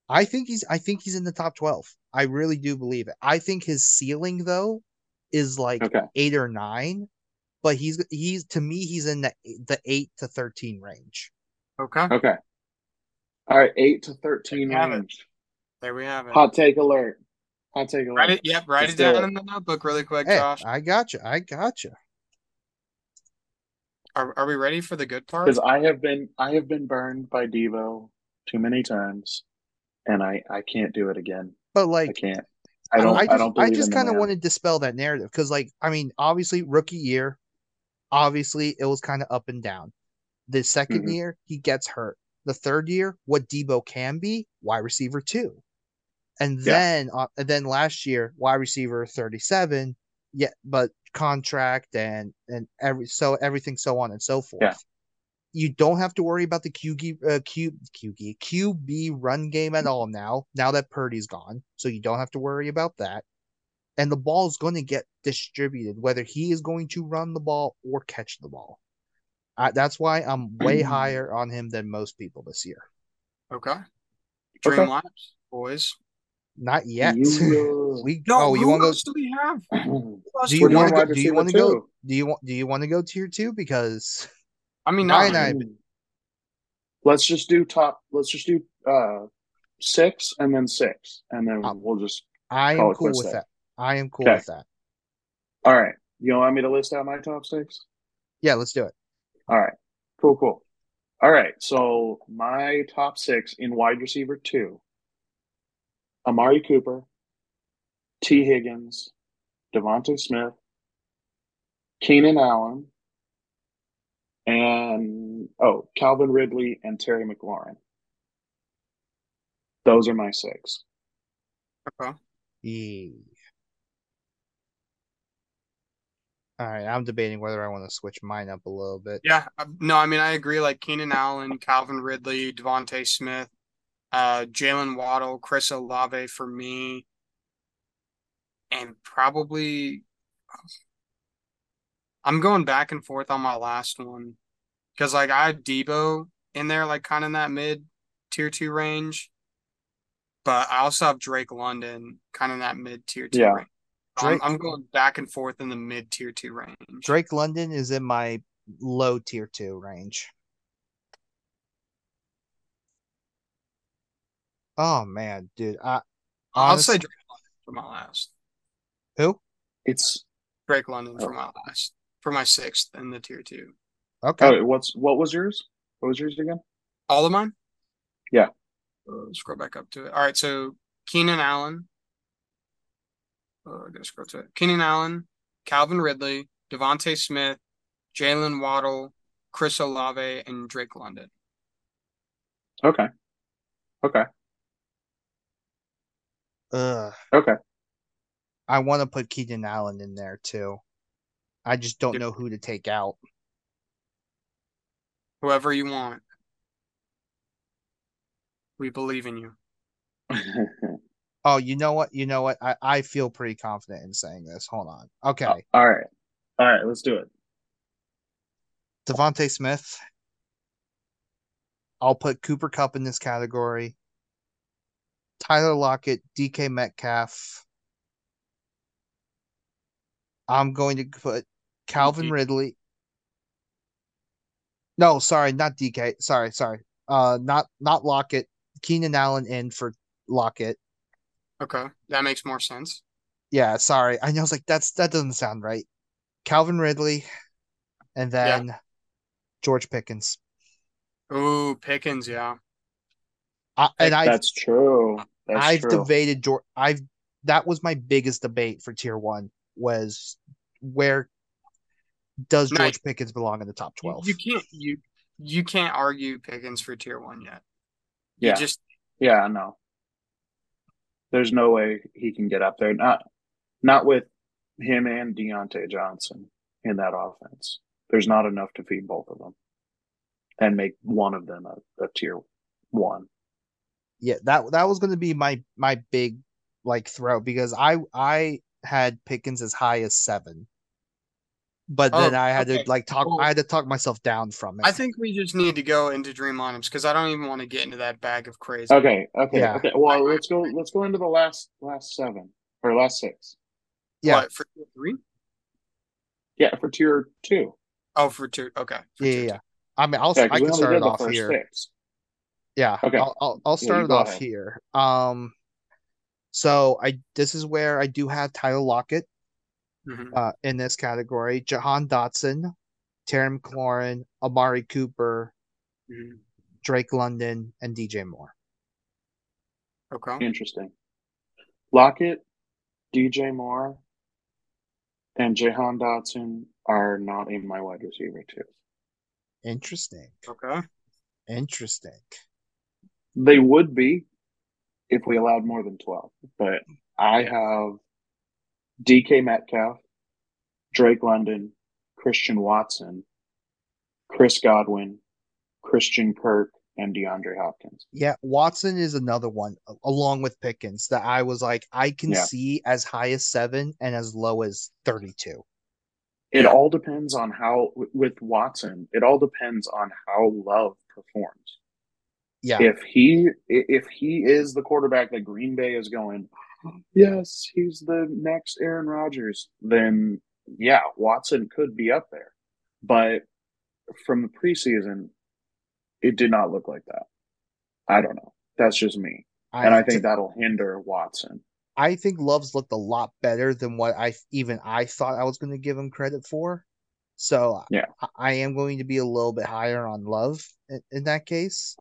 I think he's I think he's in the top 12. I really do believe it. I think his ceiling though is like okay. 8 or 9, but he's he's to me he's in the the 8 to 13 range. Okay. Okay. All right, 8 to 13 range. There we have it. Hot take alert. Hot take alert. Write it, yep, write Let's it down it. in the notebook really quick, hey, Josh. I got you. I got you. Are, are we ready for the good part? Because I have been I have been burned by Deebo too many times, and I I can't do it again. But like I can't. I don't. I, just, I don't. I just kind of want to dispel that narrative because, like, I mean, obviously, rookie year, obviously, it was kind of up and down. The 2nd mm-hmm. year, he gets hurt. The third year, what Deebo can be, wide receiver two. And then yeah. uh, and then last year, wide receiver 37, yeah, but contract and and every so everything so on and so forth. Yeah. You don't have to worry about the QG, uh, Q, QB QB run game at all now. Now that Purdy's gone, so you don't have to worry about that. And the ball is going to get distributed, whether he is going to run the ball or catch the ball. Uh, that's why I'm way higher on him than most people this year. Okay. Dream okay. laps, boys. Not yet. You, we no. Oh, you want to go? Do we have? Do you want to go? Do you want to go? Do you want? Do you want to go tier two? Because I mean, not I, let's just do top. Let's just do uh six and then six, and then um, we'll just. I am cool with there. that. I am cool okay. with that. All right. You want me to list out my top six? Yeah, let's do it. All right. Cool. Cool. All right. So my top six in wide receiver two Amari Cooper, Tee Higgins, DeVonta Smith, Keenan Allen, and oh, Calvin Ridley and Terry McLaurin. Those are my six. Okay. Yeah. All right, I'm debating whether I want to switch mine up a little bit. Yeah, um, no, I mean I agree. Like Keenan Allen, Calvin Ridley, DeVonta Smith, uh, Jaylen Waddle, Chris Olave for me, and probably I'm going back and forth on my last one because like I have Deebo in there, like kind of in that mid tier two range, but I also have Drake London kind of in that mid tier two yeah. range. Drake, I'm, I'm going back and forth in the mid tier two range. Drake London is in my low tier two range. Oh man, dude. I I'll say Drake London for my last. who? It's Drake London for Oh. my last. For my sixth in the tier two. Okay. oh, what's what was yours? What was yours again? All of mine? Yeah. Uh, scroll back up to it. All right, so Keenan Allen. Uh, I gotta scroll to it. Keenan Allen, Calvin Ridley, DeVonta Smith, Jaylen Waddle, Chris Olave, and Drake London. Okay. Okay. Ugh. Okay. I want to put Keenan Allen in there too. I just don't know who to take out. Whoever you want. We believe in you. Oh, you know what? You know what? I, I feel pretty confident in saying this. Hold on. Okay. Oh, all right. All right, let's do it. DeVonta Smith. I'll put Cooper Kupp in this category. Tyler Lockett, DK Metcalf. I'm going to put Calvin Ridley. No, sorry, not DK. Sorry, sorry. Uh, not not Lockett. Keenan Allen in for Lockett. Okay, that makes more sense. Yeah, sorry. I know. I was like, that's that doesn't sound right. Calvin Ridley, and Yeah. then George Pickens. Ooh, Pickens, yeah. I, and I That's true. That's I've true. debated George. I've that was my biggest debate for tier one was where does Nice. George Pickens belong in the top twelve? you can't you you can't argue Pickens for tier one yet. You Yeah. just Yeah, no. There's no way he can get up there. Not not with him and Diontae Johnson in that offense. There's not enough to feed both of them and make one of them a, a tier one. Yeah, that that was going to be my my big like throw because I I had Pickens as high as seven, but then Oh, I had okay. to like talk. Well, I had to talk myself down from it. I think we just need to go into dream lineups because I don't even want to get into that bag of crazy. Okay, okay, Yeah. okay. Well, let's go. Let's go into the last last seven or last six. yeah, What, for tier three? Yeah, for tier two. Oh, for two. Okay. for yeah, tier yeah, two. I mean, I'll Yeah, I 'cause we can start it off here. six. Yeah, Okay. I'll I'll, I'll start you it off ahead. here. Um, so I this is where I do have Tyler Lockett Mhm. uh in this category. Jahan Dotson, Terry McLaurin, Amari Cooper, Mhm. Drake London, and DJ Moore. Okay. Interesting. Lockett, DJ Moore, and Jahan Dotson are not in my wide receiver too. Interesting. Okay. Interesting. They would be if we allowed more than 12, but I have DK Metcalf, Drake London, Christian Watson, Chris Godwin, Christian Kirk, and DeAndre Hopkins. Yeah, Watson is another one along with Pickens that I was like I can Yeah. see as high as 7 and as low as 32. It Yeah. all depends on how, with Watson, it all depends on how Love performs. Yeah. If he if he is the quarterback that Green Bay is going, yes, he's the next Aaron Rodgers, then yeah, Watson could be up there. But from the preseason, it did not look like that. I don't know. That's just me. And I think that'll hinder Watson. I think Love's looked a lot better than what I even I thought I was going to give him credit for. So Yeah. I, I am going to be a little bit higher on Love in, in that case.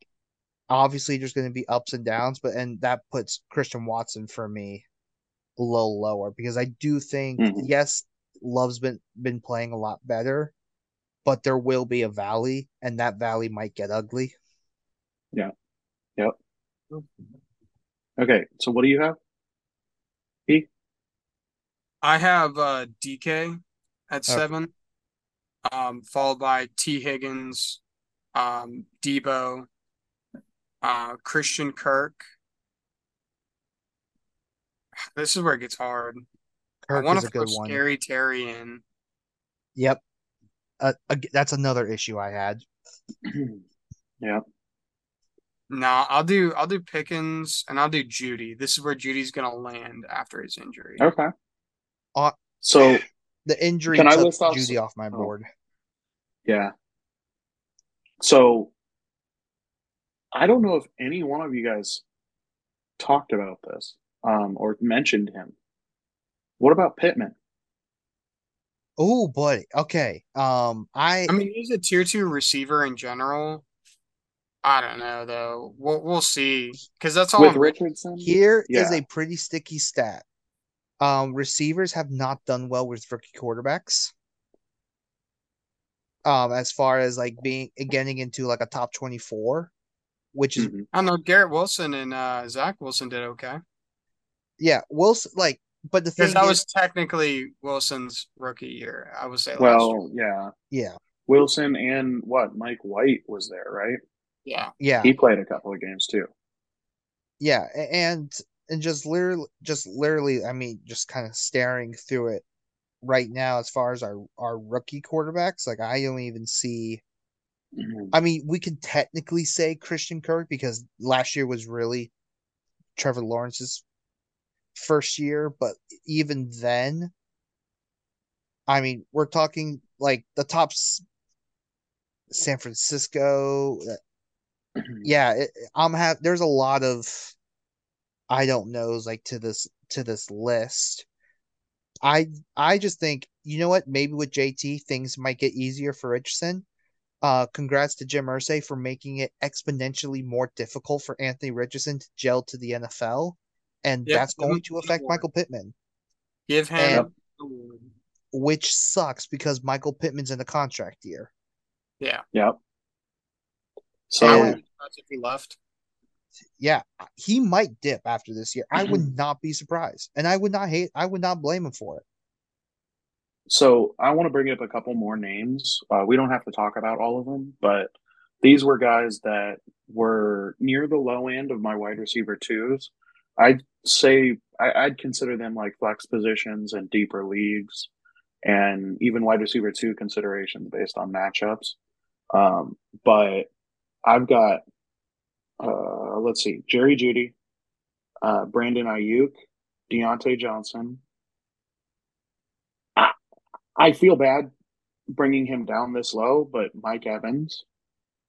Obviously, there's going to be ups and downs, but and that puts Christian Watson for me a little lower because I do think Mhm. yes, Love's been been playing a lot better, but there will be a valley, and that valley might get ugly. Yeah. Yep. Okay, so what do you have? E? I have uh, DK at Okay. seven, um, followed by Tee Higgins, um, Deebo, uh, Christian Kirk. This is where it gets hard. Kirk I want is to a throw one. Scary Terry in. Yep. Uh, ag- that's another issue I had. yeah. No, I'll do I'll do Pickens and I'll do Jeudy. This is where Jeudy's gonna land after his injury. Okay. Uh, So The injury Can I took list off Jeudy some- off my oh. board. Yeah. So I don't know if any one of you guys talked about this um, or mentioned him. What about Pittman? Oh boy. Okay. Um, I I mean, he's a tier two receiver in general. I don't know though. We'll we'll see because that's all. With I'm- Richardson? here is Yeah. a pretty sticky stat. Um, receivers have not done well with rookie quarterbacks. Um, as far as like being getting into like a top twenty four, which is Mhm. I don't know. Garrett Wilson and uh, Zach Wilson did okay yeah, Wilson like, but the thing because that is, was technically Wilson's rookie year. I would say. last. Well, yeah. yeah, Wilson and what? Mike White was there, right? yeah, yeah, He played a couple of games too. yeah, and and just literally, just literally, I mean, just kind of staring through it right now as far as our our rookie quarterbacks. Like, I don't even see. Mhm. I mean, we can technically say Christian Kirk because last year was really Trevor Lawrence's first year, but even then, I mean, we're talking like the top San Francisco. uh, Yeah, it, I'm have there's a lot of I don't knows like to this to this list. I I just think you know what maybe with JT things might get easier for Richardson. Uh, congrats to Jim Irsay for making it exponentially more difficult for Anthony Richardson to gel to the NFL, and Yep, that's going to affect award. Michael Pittman, give him. And- which sucks because Michael Pittman's in a contract year. Yeah. Yep. So Yeah. wouldn't be surprised if he left. Yeah, he might dip after this year. I Mm-hmm. would not be surprised, and I would not hate. I would not blame him for it. So I want to bring up a couple more names. Uh, we don't have to talk about all of them, but these were guys that were near the low end of my wide receiver twos. I'd say I, I'd consider them like flex positions and deeper leagues, and even wide receiver two considerations based on matchups. Um, but I've got, uh, let's see, Jerry Jeudy, uh, Brandon Aiyuk, Diontae Johnson, I feel bad bringing him down this low, but Mike Evans,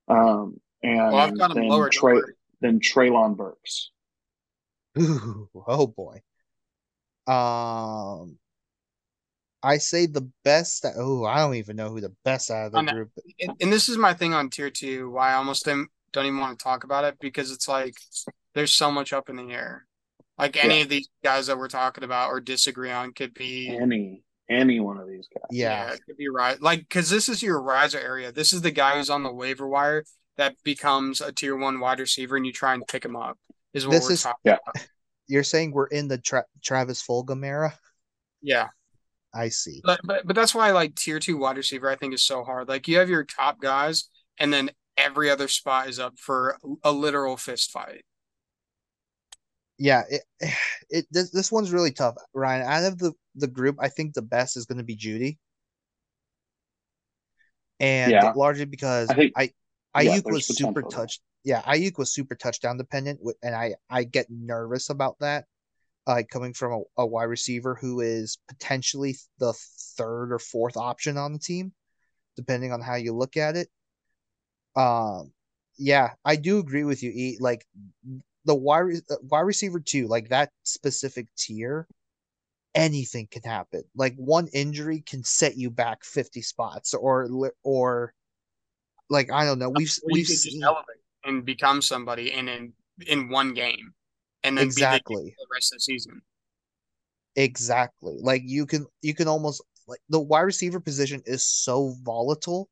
um, and Well, I've got him then lower. Trey, Don't then Treylon Burks. Ooh, oh boy. Um, I say the best. Oh, I don't even know who the best out of the I know. group. And, and this is my thing on tier two. Why I almost don't, don't even want to talk about it because it's like there's so much up in the air. Like any Yeah. of these guys that we're talking about or disagree on could be Any any one of these guys. Yeah, it could be right. Like because this is your riser area. This is the guy who's on the waiver wire that becomes a tier one wide receiver, and you try and pick him up. Is what This we're is- talking Yeah. about. you're saying we're in the Tra- Travis Fulgham era. Yeah. I see. But, but but that's why like tier two wide receiver I think is so hard. Like you have your top guys, and then every other spot is up for a literal fist fight. Yeah, it, it this this one's really tough, Ryan. Out of the the group, I think the best is going to be Jeudy, and Yeah. largely because I think- I Aiyuk there's was super touched. Yeah, Aiyuk was super touchdown dependent, and I I get nervous about that. Uh, coming from a, a wide receiver who is potentially the third or fourth option on the team, depending on how you look at it. Um, yeah, I do agree with you. E. Like the wide re- uh, wide receiver two, like that specific tier, anything can happen. Like one injury can set you back fifty spots, or or like I don't know. We've Or we've seen elevate and become somebody in in, in one game, and then be exactly the rest of the season. exactly like you can you can almost like the wide receiver position is so volatile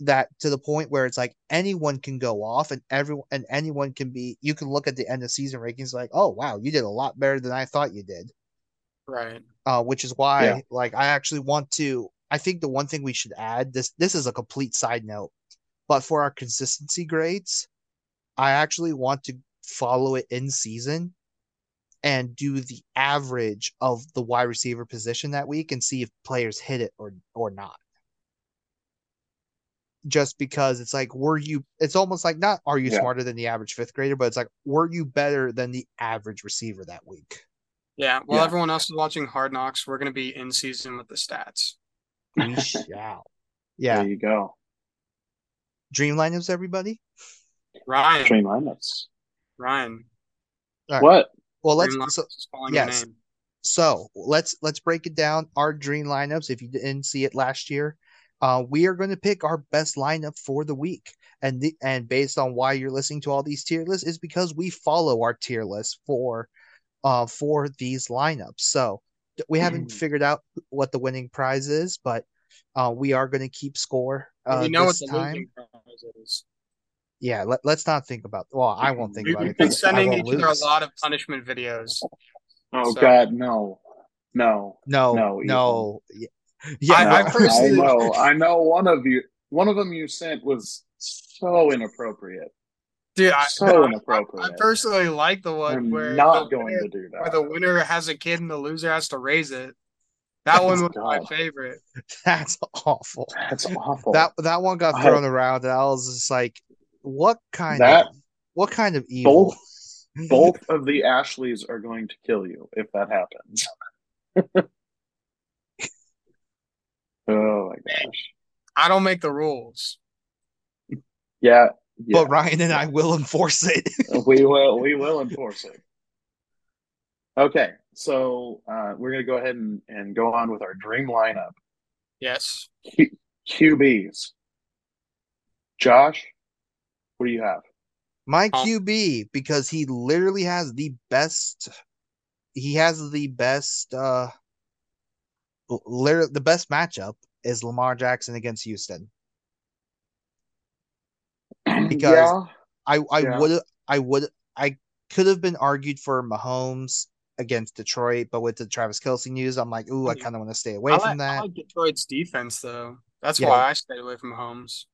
that to the point where it's like anyone can go off and everyone and anyone can be you can look at the end of season rankings like oh wow you did a lot better than I thought you did Right. uh, which is why Yeah. like I actually want to. I think the one thing we should add this this is a complete side note, but for our consistency grades, I actually want to follow it in season and do the average of the wide receiver position that week and see if players hit it or or not. Just because it's like, were you? It's almost like not are you Yeah. smarter than the average fifth grader, but it's like, were you better than the average receiver that week? Yeah. While Yeah. everyone else is watching Hard Knocks, we're gonna be in season with the stats. We shall. Yeah. There you go. Dream lineups, everybody. Ryan. dream lineups. Ryan. All right. What? Well, let's so, lineups is calling your yes. so let's let's break it down. Our dream lineups. If you didn't see it last year, uh, we are going to pick our best lineup for the week, and the, and based on why you're listening to all these tier lists is because we follow our tier list for uh for these lineups. So we haven't figured out what the winning prize is, but uh, we are going to keep score. Uh, we know what the time. losing prize is. Yeah, let, let's not think about. Well, I won't think We, about we've it. been 'cause I sending won't each other a lot of punishment videos. Oh So- God, no, no. No, No, no. Yeah, I- I no. I personally- know. I know. One of you, one of them you sent was so inappropriate. Dude, So I- inappropriate. I personally like the one I'm where not the going winner, to do that. where that. the winner has a kid and the loser has to raise it. That one was my favorite. That's awful. That's awful. That that one got I- thrown around, and I was just like, "What kind That- of what kind of evil?" both both of the Ashleys are going to kill you if that happens. oh my gosh. I don't make the rules. Yeah. Yeah. But Ryan and I will enforce it. we will we will enforce it. Okay, so uh, we're gonna go ahead and, and go on with our dream lineup. Yes. Q- QBs. Josh, what do you have? My Um, QB because he literally has the best. He has the best. uh literally the best matchup is Lamar Jackson against Houston. Because- yeah, I I Yeah. would I would I could have been argued for Mahomes against Detroit, but with the Travis Kelce news, I'm like, ooh, I mm. kind of want to stay away I from like, I that. like Detroit's defense though. That's Yeah. why I stayed away from Holmes.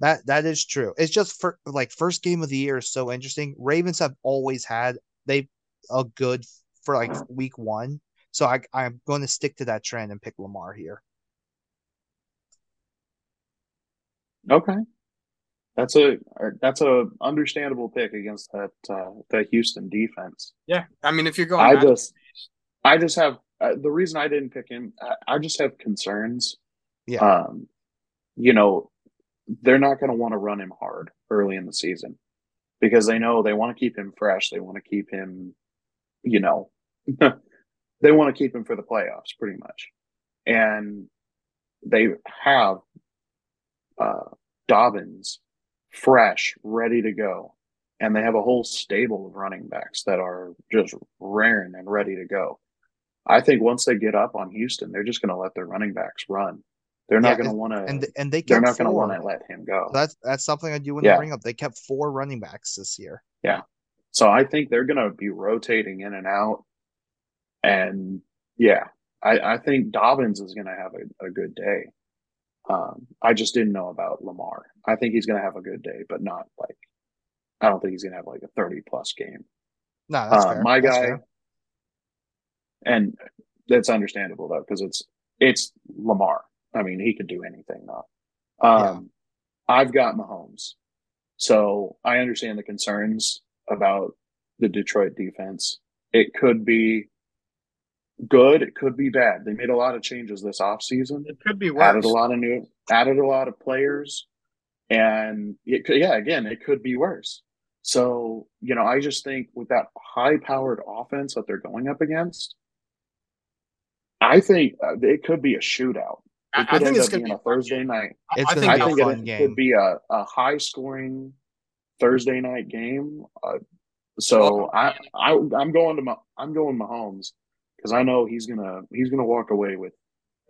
That that is true. It's just for like first game of the year is so interesting. Ravens have always had they a good for like week one. So I I'm going to stick to that trend and pick Lamar here. okay. That's a that's a understandable pick against that uh, that Houston defense. Yeah. I mean, if you're going, I matchup just I just have uh, the reason I didn't pick him. I, I just have concerns. Yeah. Um, you know, they're not going to want to run him hard early in the season because they know they want to keep him fresh. They want to keep him, you know, they want to keep him for the playoffs pretty much. And they have uh, Dobbins fresh, ready to go. And they have a whole stable of running backs that are just raring and ready to go. I think once they get up on Houston, they're just going to let their running backs run. They're not Yeah, going to want to. and and they They're not going to want to let him go. That's that's something I do want Yeah. to bring up. They kept four running backs this year. Yeah, so I think they're going to be rotating in and out. And yeah, I, I think Dobbins is going to have a, a good day. Um, I just didn't know about Lamar. I think he's going to have a good day, but not like, I don't think he's going to have like a 30 plus game. No, that's Uh, fair. my That's guy, fair. and that's understandable though, because it's, it's Lamar. I mean, he could do anything though. Um, I've got Mahomes. So I understand the concerns about the Detroit defense. It could be good. It could be bad. They made a lot of changes this offseason, it could be worse. added a lot of new, added a lot of players. And it could, yeah, again, it could be worse. So, you know, I just think with that high powered offense that they're going up against, I think uh, it could be a shootout. I, It I could think end it's up going to being be a Thursday night. I- It's I gonna think be think fun it game. could be a, a high scoring Thursday night game. Uh, so I, I I'm going to my I'm going Mahomes because I know he's gonna he's gonna walk away with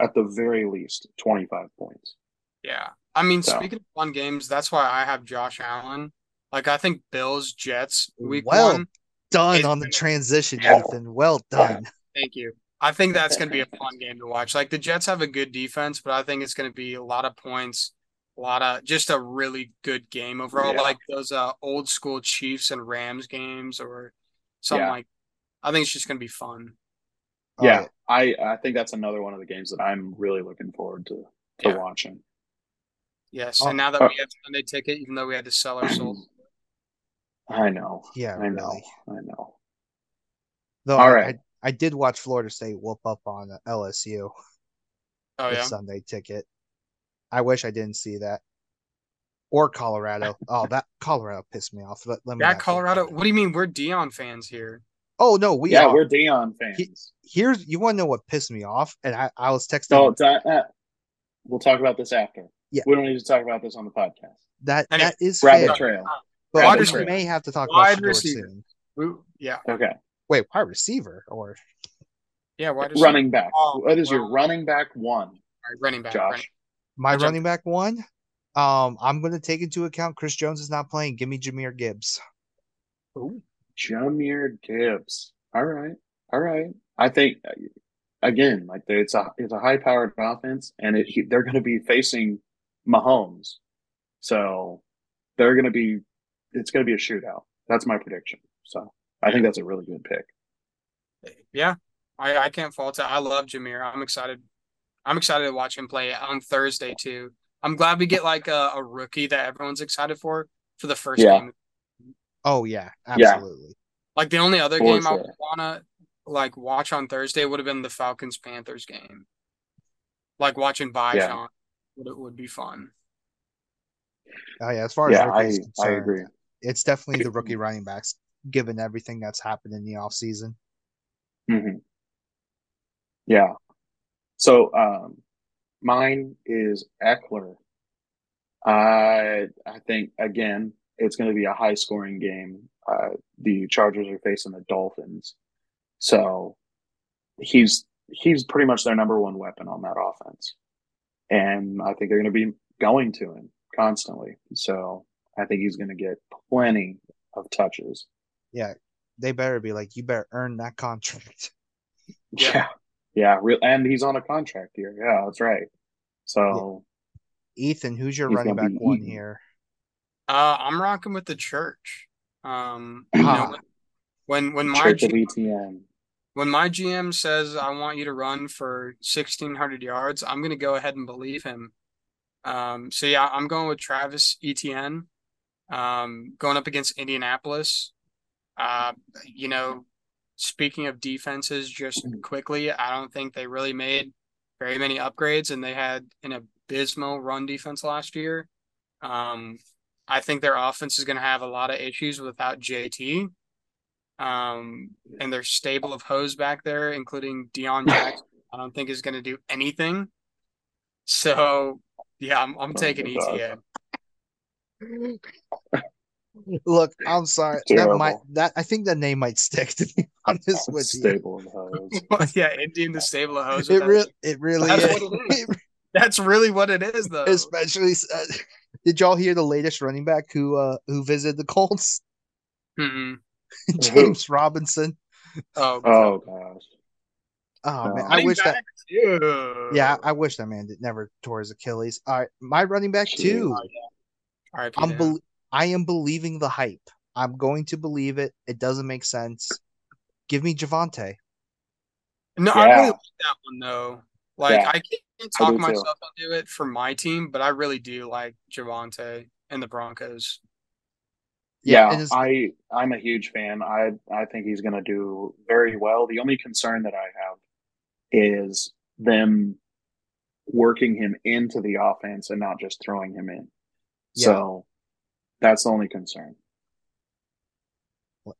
at the very least 25 points. Yeah. I mean, So. speaking of fun games, that's why I have Josh Allen. Like, I think Bills, Jets, week Well one. Done on the transition, Yeah. Ethan. Well done. Thank you. I think that's going to be a fun game to watch. Like, the Jets have a good defense, but I think it's going to be a lot of points, a lot of just a really good game overall. Yeah. Like those uh, old school Chiefs and Rams games or something Yeah. like I think it's just going to be fun. Yeah, I I think that's another one of the games that I'm really looking forward to to Yeah. watching. Yes. Oh, and now that uh, we have Sunday ticket, even though we had to sell our souls. I know. Yeah, I know. really. I know. Though All I, right. I, I did watch Florida State whoop up on LSU Oh, yeah. Sunday ticket. I wish I didn't see that. or Colorado. Oh, that Colorado pissed me off. Let, let me Yeah, Colorado. What do you mean? We're Deion fans here. Oh no, we yeah, are. we're Deion fans. Here's you want to know what pissed me off, and I, I was texting No, di- uh, we'll talk about this after. Yeah. We don't need to talk about this on the podcast. that Anyway, that is Rabbit fair, trail. but Rabbit we trail. may have to talk Wide about receiver. soon. We, yeah, Okay. Wait, wide receiver or yeah. Wide receiver. Running back. Oh, what is your running back one, All right, running back. Josh? running- my I running back one? Um, I'm going to take into account Chris Jones is not playing. Give me Jahmyr Gibbs. Ooh. Jahmyr Gibbs. All right. All right. I think again, like it's a it's a high powered offense, and it, he, they're going to be facing Mahomes, so they're going to be it's going to be a shootout. That's my prediction. So I think that's a really good pick. Yeah, I, I can't fault it. I love Jahmyr. I'm excited. I'm excited to watch him play on Thursday too. I'm glad we get like a, a rookie that everyone's excited for for the first Yeah. game. Oh yeah, Yeah. absolutely. Like the only other For game I would wanna like watch on Thursday would have been the Falcons Panthers game. Like watching Bijan Yeah. would it would be fun. Oh yeah, as far as Yeah, rookie I is I agree. it's definitely the rookie running backs, given everything that's happened in the offseason. hmm Yeah. So um, mine is Ekeler. I I think again it's going to be a high scoring game. Uh, the Chargers are facing the Dolphins, so he's he's pretty much their number one weapon on that offense, and I think they're going to be going to him constantly. So I think he's going to get plenty of touches. Yeah, they better be like, you better earn that contract. Yeah. Yeah. Yeah. Real, and he's on a contract here. Yeah, that's right. So, Ethan, who's your running back one here? Uh, I'm rocking with the church. Um, you know, when when my Church of G- when my GM says I want you to run for 1600 yards, I'm going to go ahead and believe him. Um, so yeah, I'm going with Travis Etienne. Um, going up against Indianapolis. Uh, you know, speaking of defenses, just quickly, I don't think they really made very many upgrades, and they had an abysmal run defense last year. Um, I think their offense is going to have a lot of issues without JT. Um, and their stable of hoes back there, including Deon Jackson, I don't think is going to do anything. So, yeah, I'm, I'm Oh taking my God. Etienne. Look, I'm sorry. That might that I think that name might stick to be honest with you. Stable of hoes. yeah, Indian the stable of hoes. It with really it really That's is. what it is. That's really what it is, though. Especially uh, did y'all hear the latest running back who uh who visited the Colts? Mm-mm. James Robinson. Oh, Oh gosh. Oh man, No. I Running wish that back, too. yeah, I wish that man did never tore his Achilles. All right, my running back too. Jeez. All right, I'm bel I am believing the hype. I'm going to believe it. It doesn't make sense. Give me Javonte. No, I Yeah. really like that one though. Like Yeah, I can't I talk do too. myself into it for my team, but I really do like Javonte and the Broncos. Yeah, it is- I I'm a huge fan. I I think he's going to do very well. The only concern that I have is them working him into the offense and not just throwing him in. Yeah. So that's the only concern.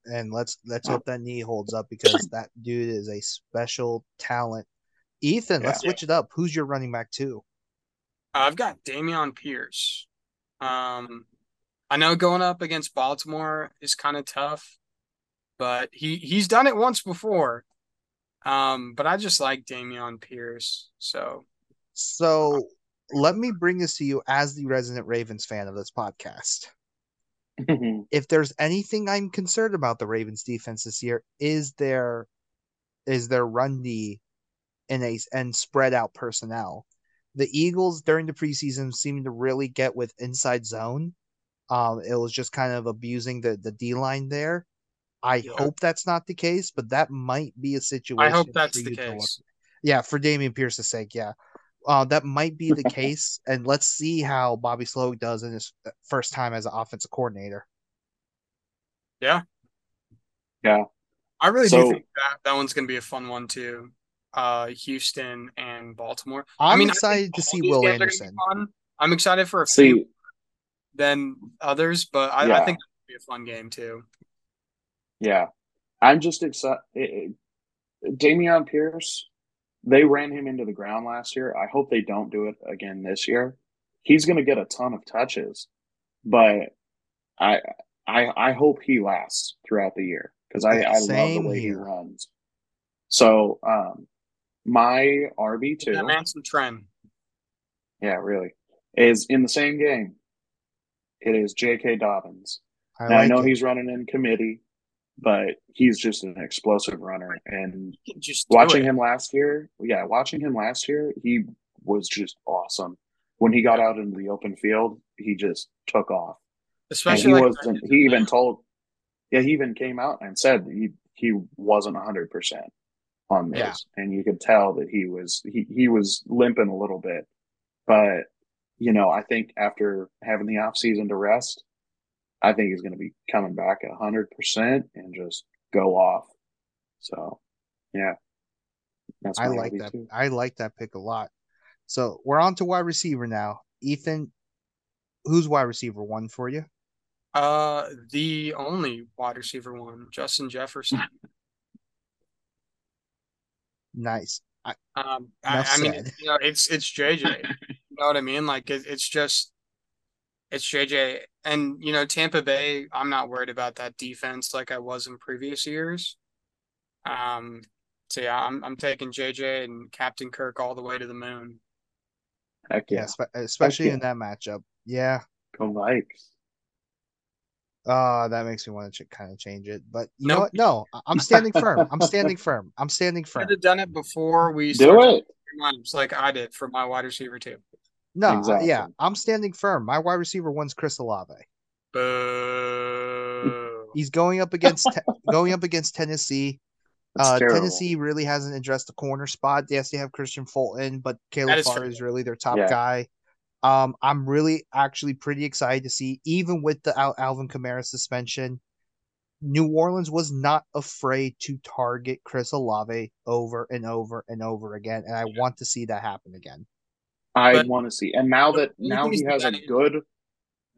and let's let's hope that knee holds up because that dude is a special talent. Ethan, let's switch it up. Who's your running back too? I've got Dameon Pierce. Um, I know going up against Baltimore is kind of tough, but he he's done it once before. Um, but I just like Dameon Pierce. So So let me bring this to you as the resident Ravens fan of this podcast. If there's anything I'm concerned about the Ravens defense this year, is their is their run D and a and spread out personnel. The Eagles during the preseason seemed to really get with inside zone. Um, it was just kind of abusing the the D line there. I Yeah. hope that's not the case, but that might be a situation. I hope for that's the to look- case. Yeah, for Dameon Pierce's sake, yeah. Uh, that might be the case, and let's see how Bobby Slowik does in his uh, first time as an offensive coordinator. Yeah. Yeah. I really So- do think that that one's going to be a fun one too. Uh, Houston and Baltimore. I'm I mean, excited think to see Will games are gonna be Anderson. I'm excited for a few. Than others, but I, Yeah. I think it'll be a fun game too. Yeah, I'm just excited. Dameon Pierce, they ran him into the ground last year. I hope they don't do it again this year. He's going to get a ton of touches, but I I I hope he lasts throughout the year because I I love the way he runs. So, um, my RB two, That man's some trend. yeah, really, is in the same game. It is J.K. Dobbins. I Now, I know it. he's running in committee, but he's just an explosive runner. And just watching it. him last year, yeah, watching him last year, he was just awesome. When he got out into the open field, he just took off. And especially he like wasn't. He even told, yeah, he even came out and said he he wasn't hundred percent on this, Yeah. and you could tell that he was he he was limping a little bit. But you know, I think after having the off season to rest, I think he's going to be coming back at hundred percent and just go off. So, yeah, that's I like that. too. I like that pick a lot. So we're on to wide receiver now. Ethan, who's wide receiver one for you? uh the only wide receiver one, Justin Jefferson. Nice. I, Um, I, I mean, you know, it's it's JJ. you know what I mean? Like it, it's just it's JJ, and you know Tampa Bay. I'm not worried about that defense like I was in previous years. Um, so yeah, I'm I'm taking JJ and Captain Kirk all the way to the moon. Heck yeah, yeah, spe- especially yeah. in that matchup. Yeah. go Vikes. Uh, that makes me want to ch- kind of change it. But you know Nope. what? No, I- I'm standing firm. I'm standing firm. I'm standing firm. Could firm. have done it before we Do it. lineups, like I did for my wide receiver too. No, Exactly. yeah, I'm standing firm. My wide receiver one's Chris Olave. Boo. He's going up against te- going up against Tennessee. It's Uh. Tennessee really hasn't addressed the corner spot. Yes, they have Kristian Fulton, but Caleb is Farr true. is really their top Yeah. guy. Um, I'm really actually pretty excited to see, even with the Al- Alvin Kamara suspension, New Orleans was not afraid to target Chris Olave over and over and over again, and I want to see that happen again. I But- want to see. And now that now he has a good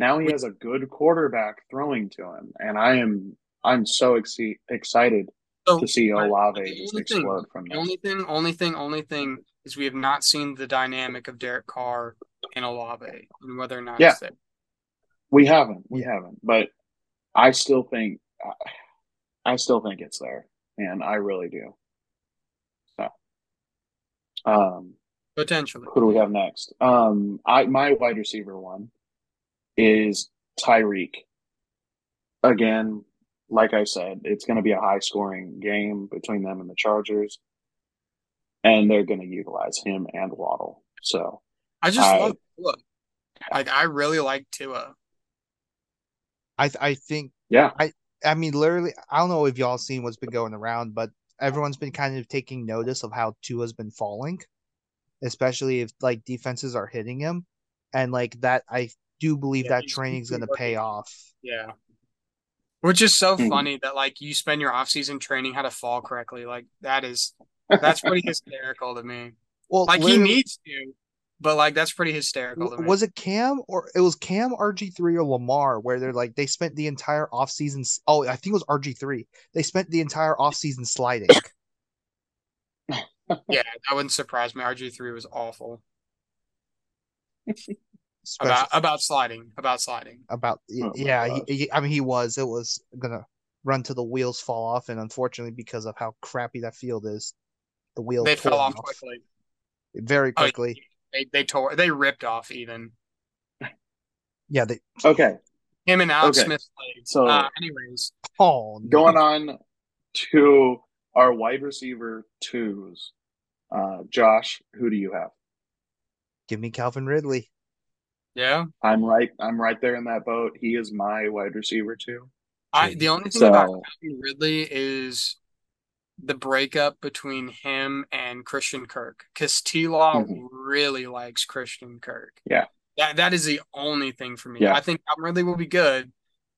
now he has a good quarterback throwing to him, and I am I'm so ex- excited So, to see Olave just only thing- explode from The this. only thing, only thing, only thing is we have not seen the dynamic of Derek Carr and Olave and whether or not Yeah. We haven't, we haven't, but I still think I still think it's there, and I really do. So, um, Potentially. who do we have next? Um, I my wide receiver one is Tyreek. Again, like I said, it's going to be a high scoring game between them and the Chargers, and they're going to utilize him and Waddle. So I just I- love Tua. Like I really like Tua. I I think yeah, I I mean literally I don't know if y'all seen what's been going around, but everyone's been kind of taking notice of how Tua's been falling, especially if like defenses are hitting him, and like that I do believe Yeah, that he's- training's gonna pay off. Yeah. Which is so Hmm. funny that like you spend your offseason training how to fall correctly. Like that is that's pretty hysterical to me. Well, Like he needs to, but like that's pretty hysterical to me. Was it Cam or it was Cam RG3 or Lamar where they're like they spent the entire offseason s- oh I think it was RG3. They spent the entire offseason sliding. Yeah, that wouldn't surprise me. RG three was awful. Especially About about sliding. About sliding. about Oh yeah, he, he- I mean he was it was gonna run to the wheels fall off and unfortunately because of how crappy that field is, the wheels They fell off quickly. very Oh, quickly. They they tore they ripped off even. Yeah, they okay. Him and Alex Okay. Smith played. So uh, anyways. oh no. going on to our wide receiver twos, uh, Josh, who do you have? give me Calvin Ridley. Yeah. I'm right. I'm right there in that boat. He is my wide receiver too. I the only thing about So Calvin Ridley is the breakup between him and Christian Kirk because T Law Mhm. really likes Christian Kirk. Yeah. That that is the only thing for me. Yeah. I think Calvin Ridley will be good,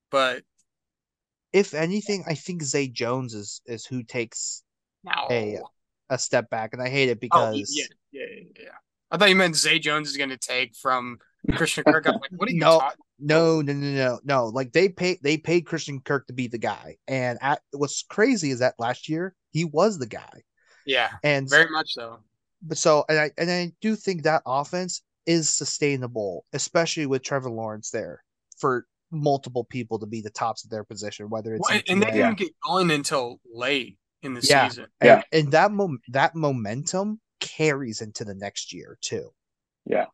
but If anything, I think Zay Jones is is who takes now a a step back, and I hate it oh because yeah, yeah, yeah, yeah. I thought you meant Zay Jones is going to take from Christian Kirk. I'm like, what are you No. talking? No, no, no, no, no. Like they paid they paid Christian Kirk to be the guy. And at, what's crazy is that last year he was the guy. Yeah, And very much so. but so and I and I do think that offense is sustainable, especially with Trevor Lawrence there for multiple people to be the tops of their position, whether it's Well, and they TA. didn't get going until late in the Yeah. season. And, Yeah. and that mom- that momentum carries into the next year too. Yeah.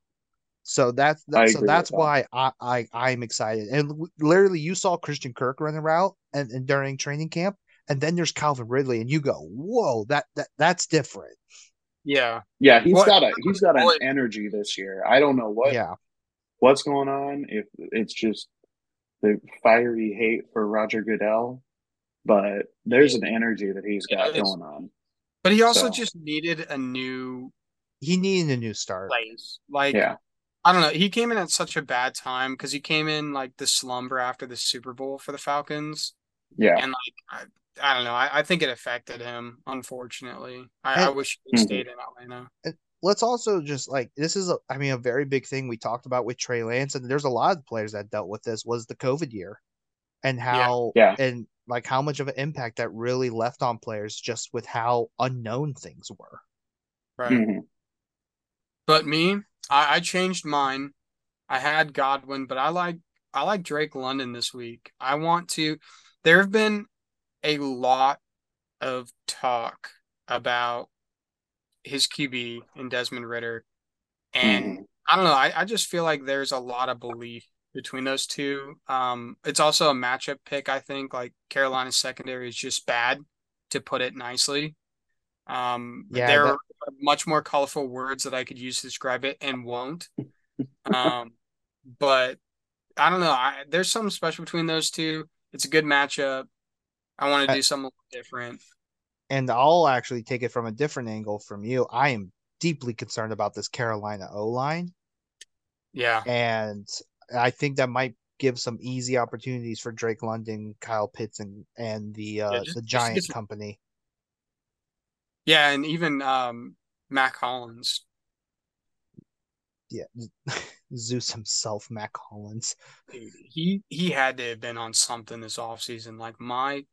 So that's that, so that's with that. why I, I I'm excited. And literally, you saw Christian Kirk run a route and, and during training camp, and then there's Calvin Ridley, and you go, "Whoa, that that that's different." Yeah, Yeah, he's What- got a he's got an What- energy this year. I don't know what Yeah, what's going on. If it's just the fiery hate for Roger Goodell, but there's an energy that he's got It is. going on. but he also So- just needed a new he needed a new start. place. Like, Yeah. I don't know. He came in at such a bad time because he came in like the slumber after the Super Bowl for the Falcons, Yeah, and like I, I don't know. I, I think it affected him. Unfortunately, I, I wish he had Mhm. stayed in Atlanta. Let's also just like this is a I mean a very big thing we talked about with Trey Lance, and there's a lot of players that dealt with this was the COVID year, and how Yeah. and like how much of an impact that really left on players just with how unknown things were. Right. Mhm. But me, I, I changed mine. I had Godwin, but I like I like Drake London this week. I want to. There have been a lot of talk about his QB and Desmond Ridder, and Mhm. I don't know. I, I just feel like there's a lot of belief between those two. Um, it's also a matchup pick. I think like Carolina's secondary is just bad, to put it nicely. Um, Yeah, there that- are much more colorful words that I could use to describe it and won't. um, but I don't know. I, there's something special between those two. It's a good matchup. I want to do something different. And I'll actually take it from a different angle from you. I am deeply concerned about this Carolina O line, Yeah. and I think that might give some easy opportunities for Drake London, Kyle Pitts, and and the uh, just- the just Giant some- company. Yeah. And even um, Mack Hollins. Yeah, Zeus himself, Mack Hollins. Dude, he he had to have been on something this offseason. Like my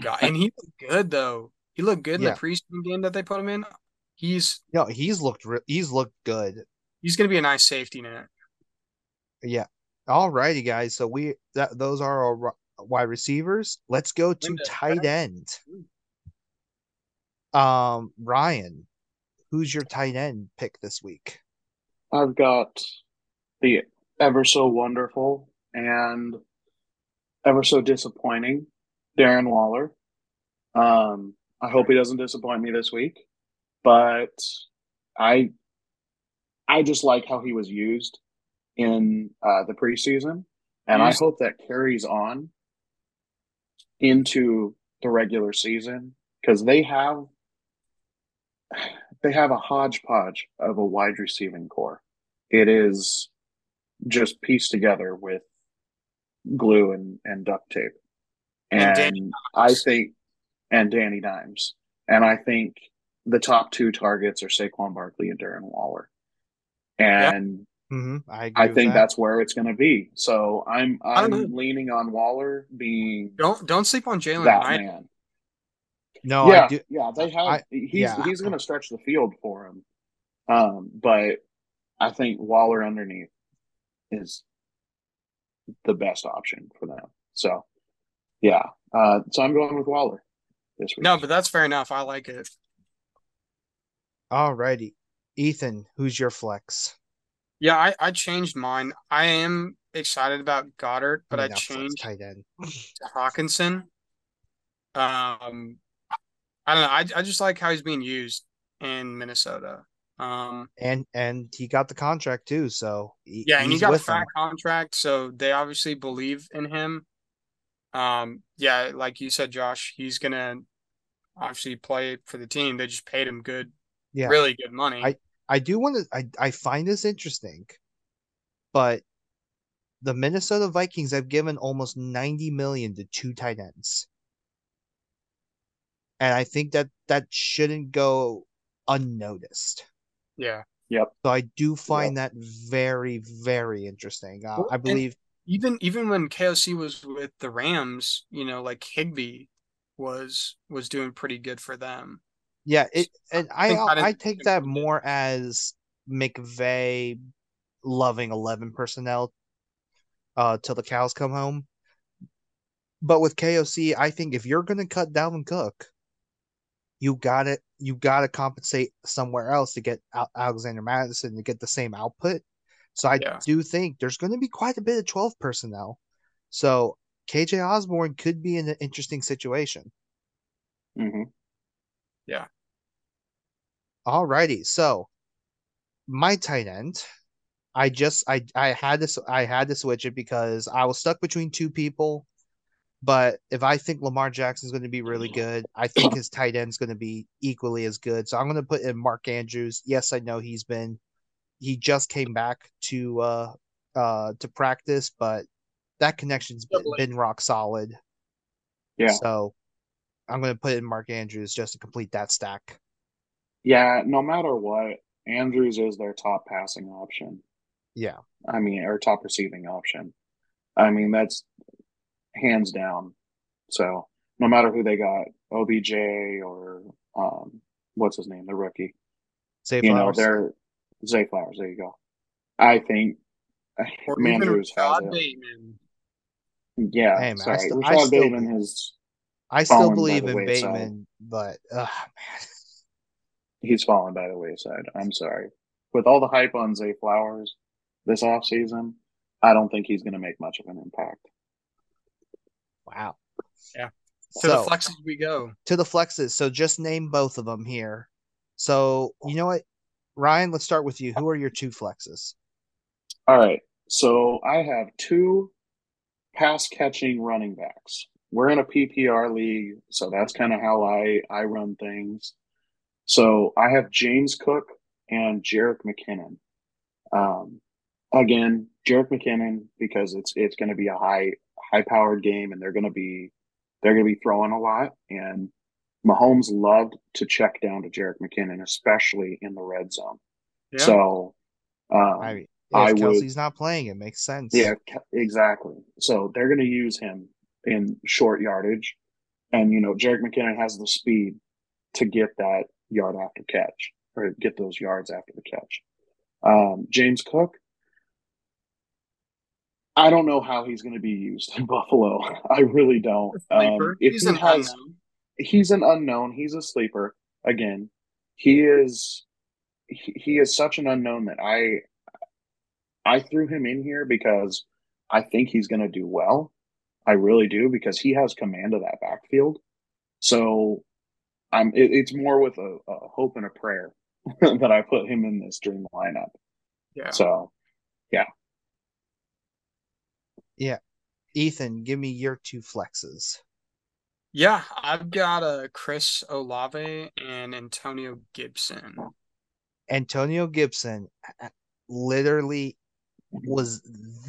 God. And he looked good though. He looked good in Yeah. the preseason game that they put him in. He's No, he's looked re- he's looked good. he's gonna be a nice safety net. Yeah. All righty, guys. So we that those are our wide receivers. Let's go to Linda, tight end. Um, Ryan, who's your tight end pick this week? I've got the ever so wonderful and ever so disappointing Darren Waller. Um, I hope he doesn't disappoint me this week, but I I just like how he was used in uh, the preseason, and I hope that carries on into the regular season because they have they have a hodgepodge of a wide receiving core. It is just pieced together with glue and, and duct tape. And And, I think, and Danny Dimes. And I think the top two targets are Saquon Barkley and Darren Waller. And Mm-hmm. I agree I think that. that's where it's going to be. So I'm I don't I'm leaning on Waller being Don't don't sleep on Jalen that Knight. man. no, yeah, I do. yeah, they have. I- he's yeah. he's going to stretch the field for him, um, but I think Waller underneath is the best option for them. So, yeah, uh, so I'm going with Waller this week. No, but that's fair enough. I like it. All righty, Ethan, who's your flex? Yeah, I, I changed mine. I am excited about Goedert, but I, mean, not flex, changed tight end. to Hockenson. Um, I don't know. I I just like how he's being used in Minnesota. Um, and and he got the contract too. So he- yeah, and he he's got a fat them. contract, so they obviously believe in him. Um, yeah, like you said, Josh, he's gonna obviously play for the team. They just paid him good, Yeah. really good money. I- I do want to. I I find this interesting, but the Minnesota Vikings have given almost ninety million to two tight ends, and I think that that shouldn't go unnoticed. yeah, Yep. So I do find that very, very interesting. Uh, Well, I and- believe, even even when KOC was with the Rams, you know, like Higbee was was doing pretty good for them. yeah, it, and I is- I take that more as McVay loving eleven personnel, uh, till the cows come home. But with KOC, I think if you're gonna cut Dalvin Cook, you got to you got to compensate somewhere else to get Alexander Mattison to get the same output. So I Yeah. do think there's going to be quite a bit of 12 personnel. So KJ Osborn could be in an interesting situation. hmm Yeah. Alrighty, so my tight end, I just I I had to s- I had to switch it because I was stuck between two people. But if I think Lamar Jackson's going to be really good, I think his tight end's going to be equally as good. So I'm going to put in Mark Andrews. Yes, I know he's been he just came back to uh uh to practice, but that connection's been, been rock solid. Yeah. So I'm going to put in Mark Andrews just to complete that stack. Yeah. No matter what, Andrews is their top passing option. Yeah. I mean, or top receiving option. I mean, that's hands down. So no matter who they got, OBJ or um, what's his name, the rookie, Say you know, they're Zay Flowers. There you go. I think Or even Rashod. Bateman. Yeah, Hey, man, I sorry. still- I still- Bateman is I still believe in wayside. Bateman, but uh, man, he's fallen by the wayside. I'm sorry. With all the hype on Zay Flowers this offseason, I don't think he's going to make much of an impact. wow. Yeah. To So the flexes we go. to the flexes. So just name both of them here. So you know what, Ryan? Let's start with you. Who are your two flexes? All right. So I have two pass catching running backs. We're in a PPR league, so that's kind of how I I run things. So I have James Cook and Jerick McKinnon. Um, again, Jerick McKinnon because it's it's going to be a high high powered game, and they're going to be they're going to be throwing a lot. And Mahomes loved to check down to Jerick McKinnon, especially in the red zone. Yeah. So, um, I mean, I if would- not playing, it makes sense. yeah, exactly. So they're going to use him in short yardage, and you know, Jerick McKinnon has the speed to get that yard after catch or get those yards after the catch. Um, James Cook, I don't know how he's going to be used in Buffalo. I really don't. Um, if He's he has, unknown. He's an unknown. He's a sleeper. Again, he is he, he is such an unknown that I I threw him in here because I think he's going to do well. I really do because he has command of that backfield. So I'm it, it's more with a, a hope and a prayer that I put him in this dream lineup. Yeah. So yeah. Yeah. Ethan, give me your two flexes. Yeah, I've got a Chris Olave and Antonio Gibson. Antonio Gibson uh, literally was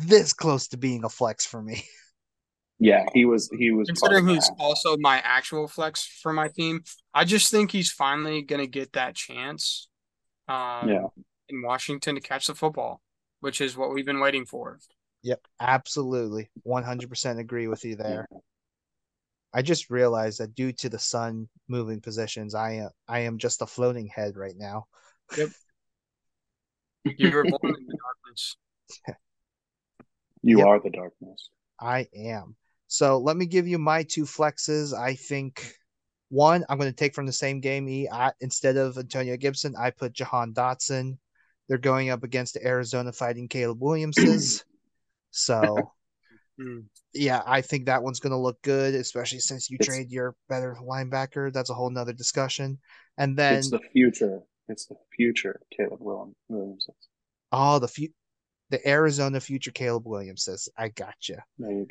this close to being a flex for me. yeah, he was he was Considering of he's also my actual flex for my team, I just think he's finally gonna get that chance. Um, Yeah. in Washington to catch the football, which is what we've been waiting for. Yep, absolutely. 100% agree with you there. I just realized that due to the sun moving positions, I am I am just a floating head right now. Yep. You were born in the darkness. You Yep. are the darkness. I am. So let me give you my two flexes. I think one I'm going to take from the same game. E I, instead of Antonio Gibson, I put Jahan Dotson. They're going up against the Arizona Fighting Caleb Williamses. so Hmm. yeah, I think that one's going to look good, especially since you It's- trade your better linebacker. That's a whole nother discussion. And then it's the future. It's the future, Caleb Williams. oh, the the Arizona future Caleb Williamses. I gotcha. There you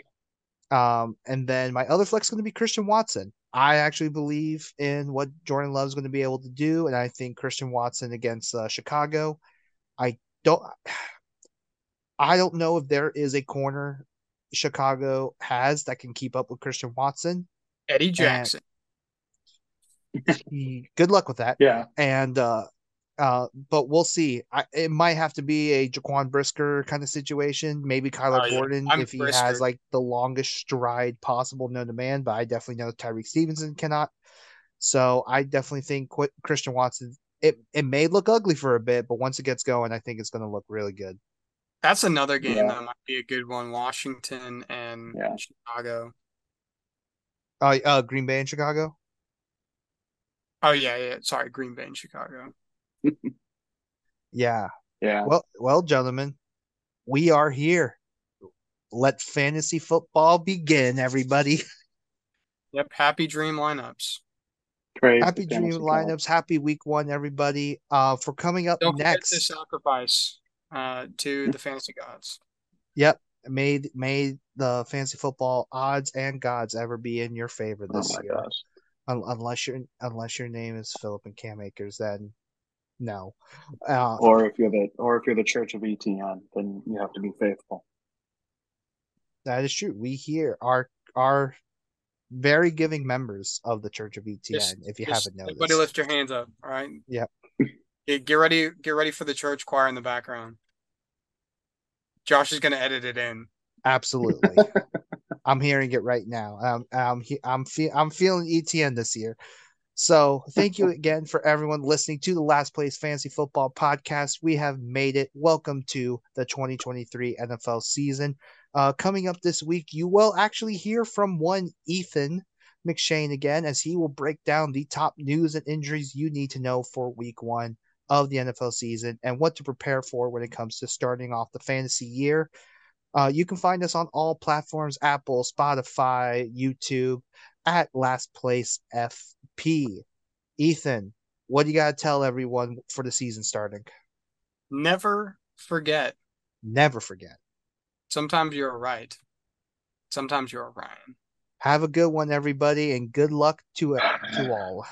go. Um, and then my other flex is going to be Christian Watson. I actually believe in what Jordan Love's going to be able to do, and I think Christian Watson against uh, Chicago. I don't, I don't know if there is a corner Chicago has that can keep up with Christian Watson. Eddie Jackson. He- Good luck with that. Yeah. And uh, Uh, but we'll see. I, it might have to be a Jaquan Brisker kind of situation. Maybe Kyler Oh, yeah. Gordon I'm if he Brisker. has like the longest stride possible known to man. But I definitely know Tyrique Stevenson cannot. So I definitely think Qu- Christian Watson. It it may look ugly for a bit, but once it gets going, I think it's going to look really good. That's another game Yeah. that might be a good one. Washington and Yeah. Chicago. Uh, uh, Green Bay and Chicago. Oh yeah, yeah. Sorry, Green Bay and Chicago. Yeah. Yeah. Well, well, gentlemen, we are here. Let fantasy football begin, everybody. Yep. Happy dream lineups. Praise Happy dream lineups. gods. Happy week one, everybody. Uh, for coming up Don't next. forget to sacrifice uh, to the fantasy gods. Yep. May may the fantasy football odds and gods ever be in your favor Oh this my year. gosh. Un- unless your unless your name is Philip and Cam Akers, then no. Uh, Or if you're the or if you're the Church of ETN, then you have to be faithful. that is true. We here are are very giving members of the Church of ETN. Just- if you Just haven't noticed, Everybody lift your hands up. All right. Yep. Get, get ready. Get ready for the church choir in the background. Josh is gonna edit it in. absolutely. I'm hearing it right now. Um, I'm he- I'm fe- I'm feeling ETN this year. So thank you again for everyone listening to the Last Place Fantasy Football podcast. We have made it. Welcome to the 2023 NFL season. Uh, coming up this week, you will actually hear from one Ethan McShane again, as he will break down the top news and injuries you need to know for Week One of the NFL season and what to prepare for when it comes to starting off the fantasy year. Uh, you can find us on all platforms Apple, Spotify, YouTube at Last Place FP. Ethan, what do you got to tell everyone for the season starting? Never forget. Never forget. Sometimes you're right. Sometimes you're Ryan. Have a good one, everybody, and good luck to to all.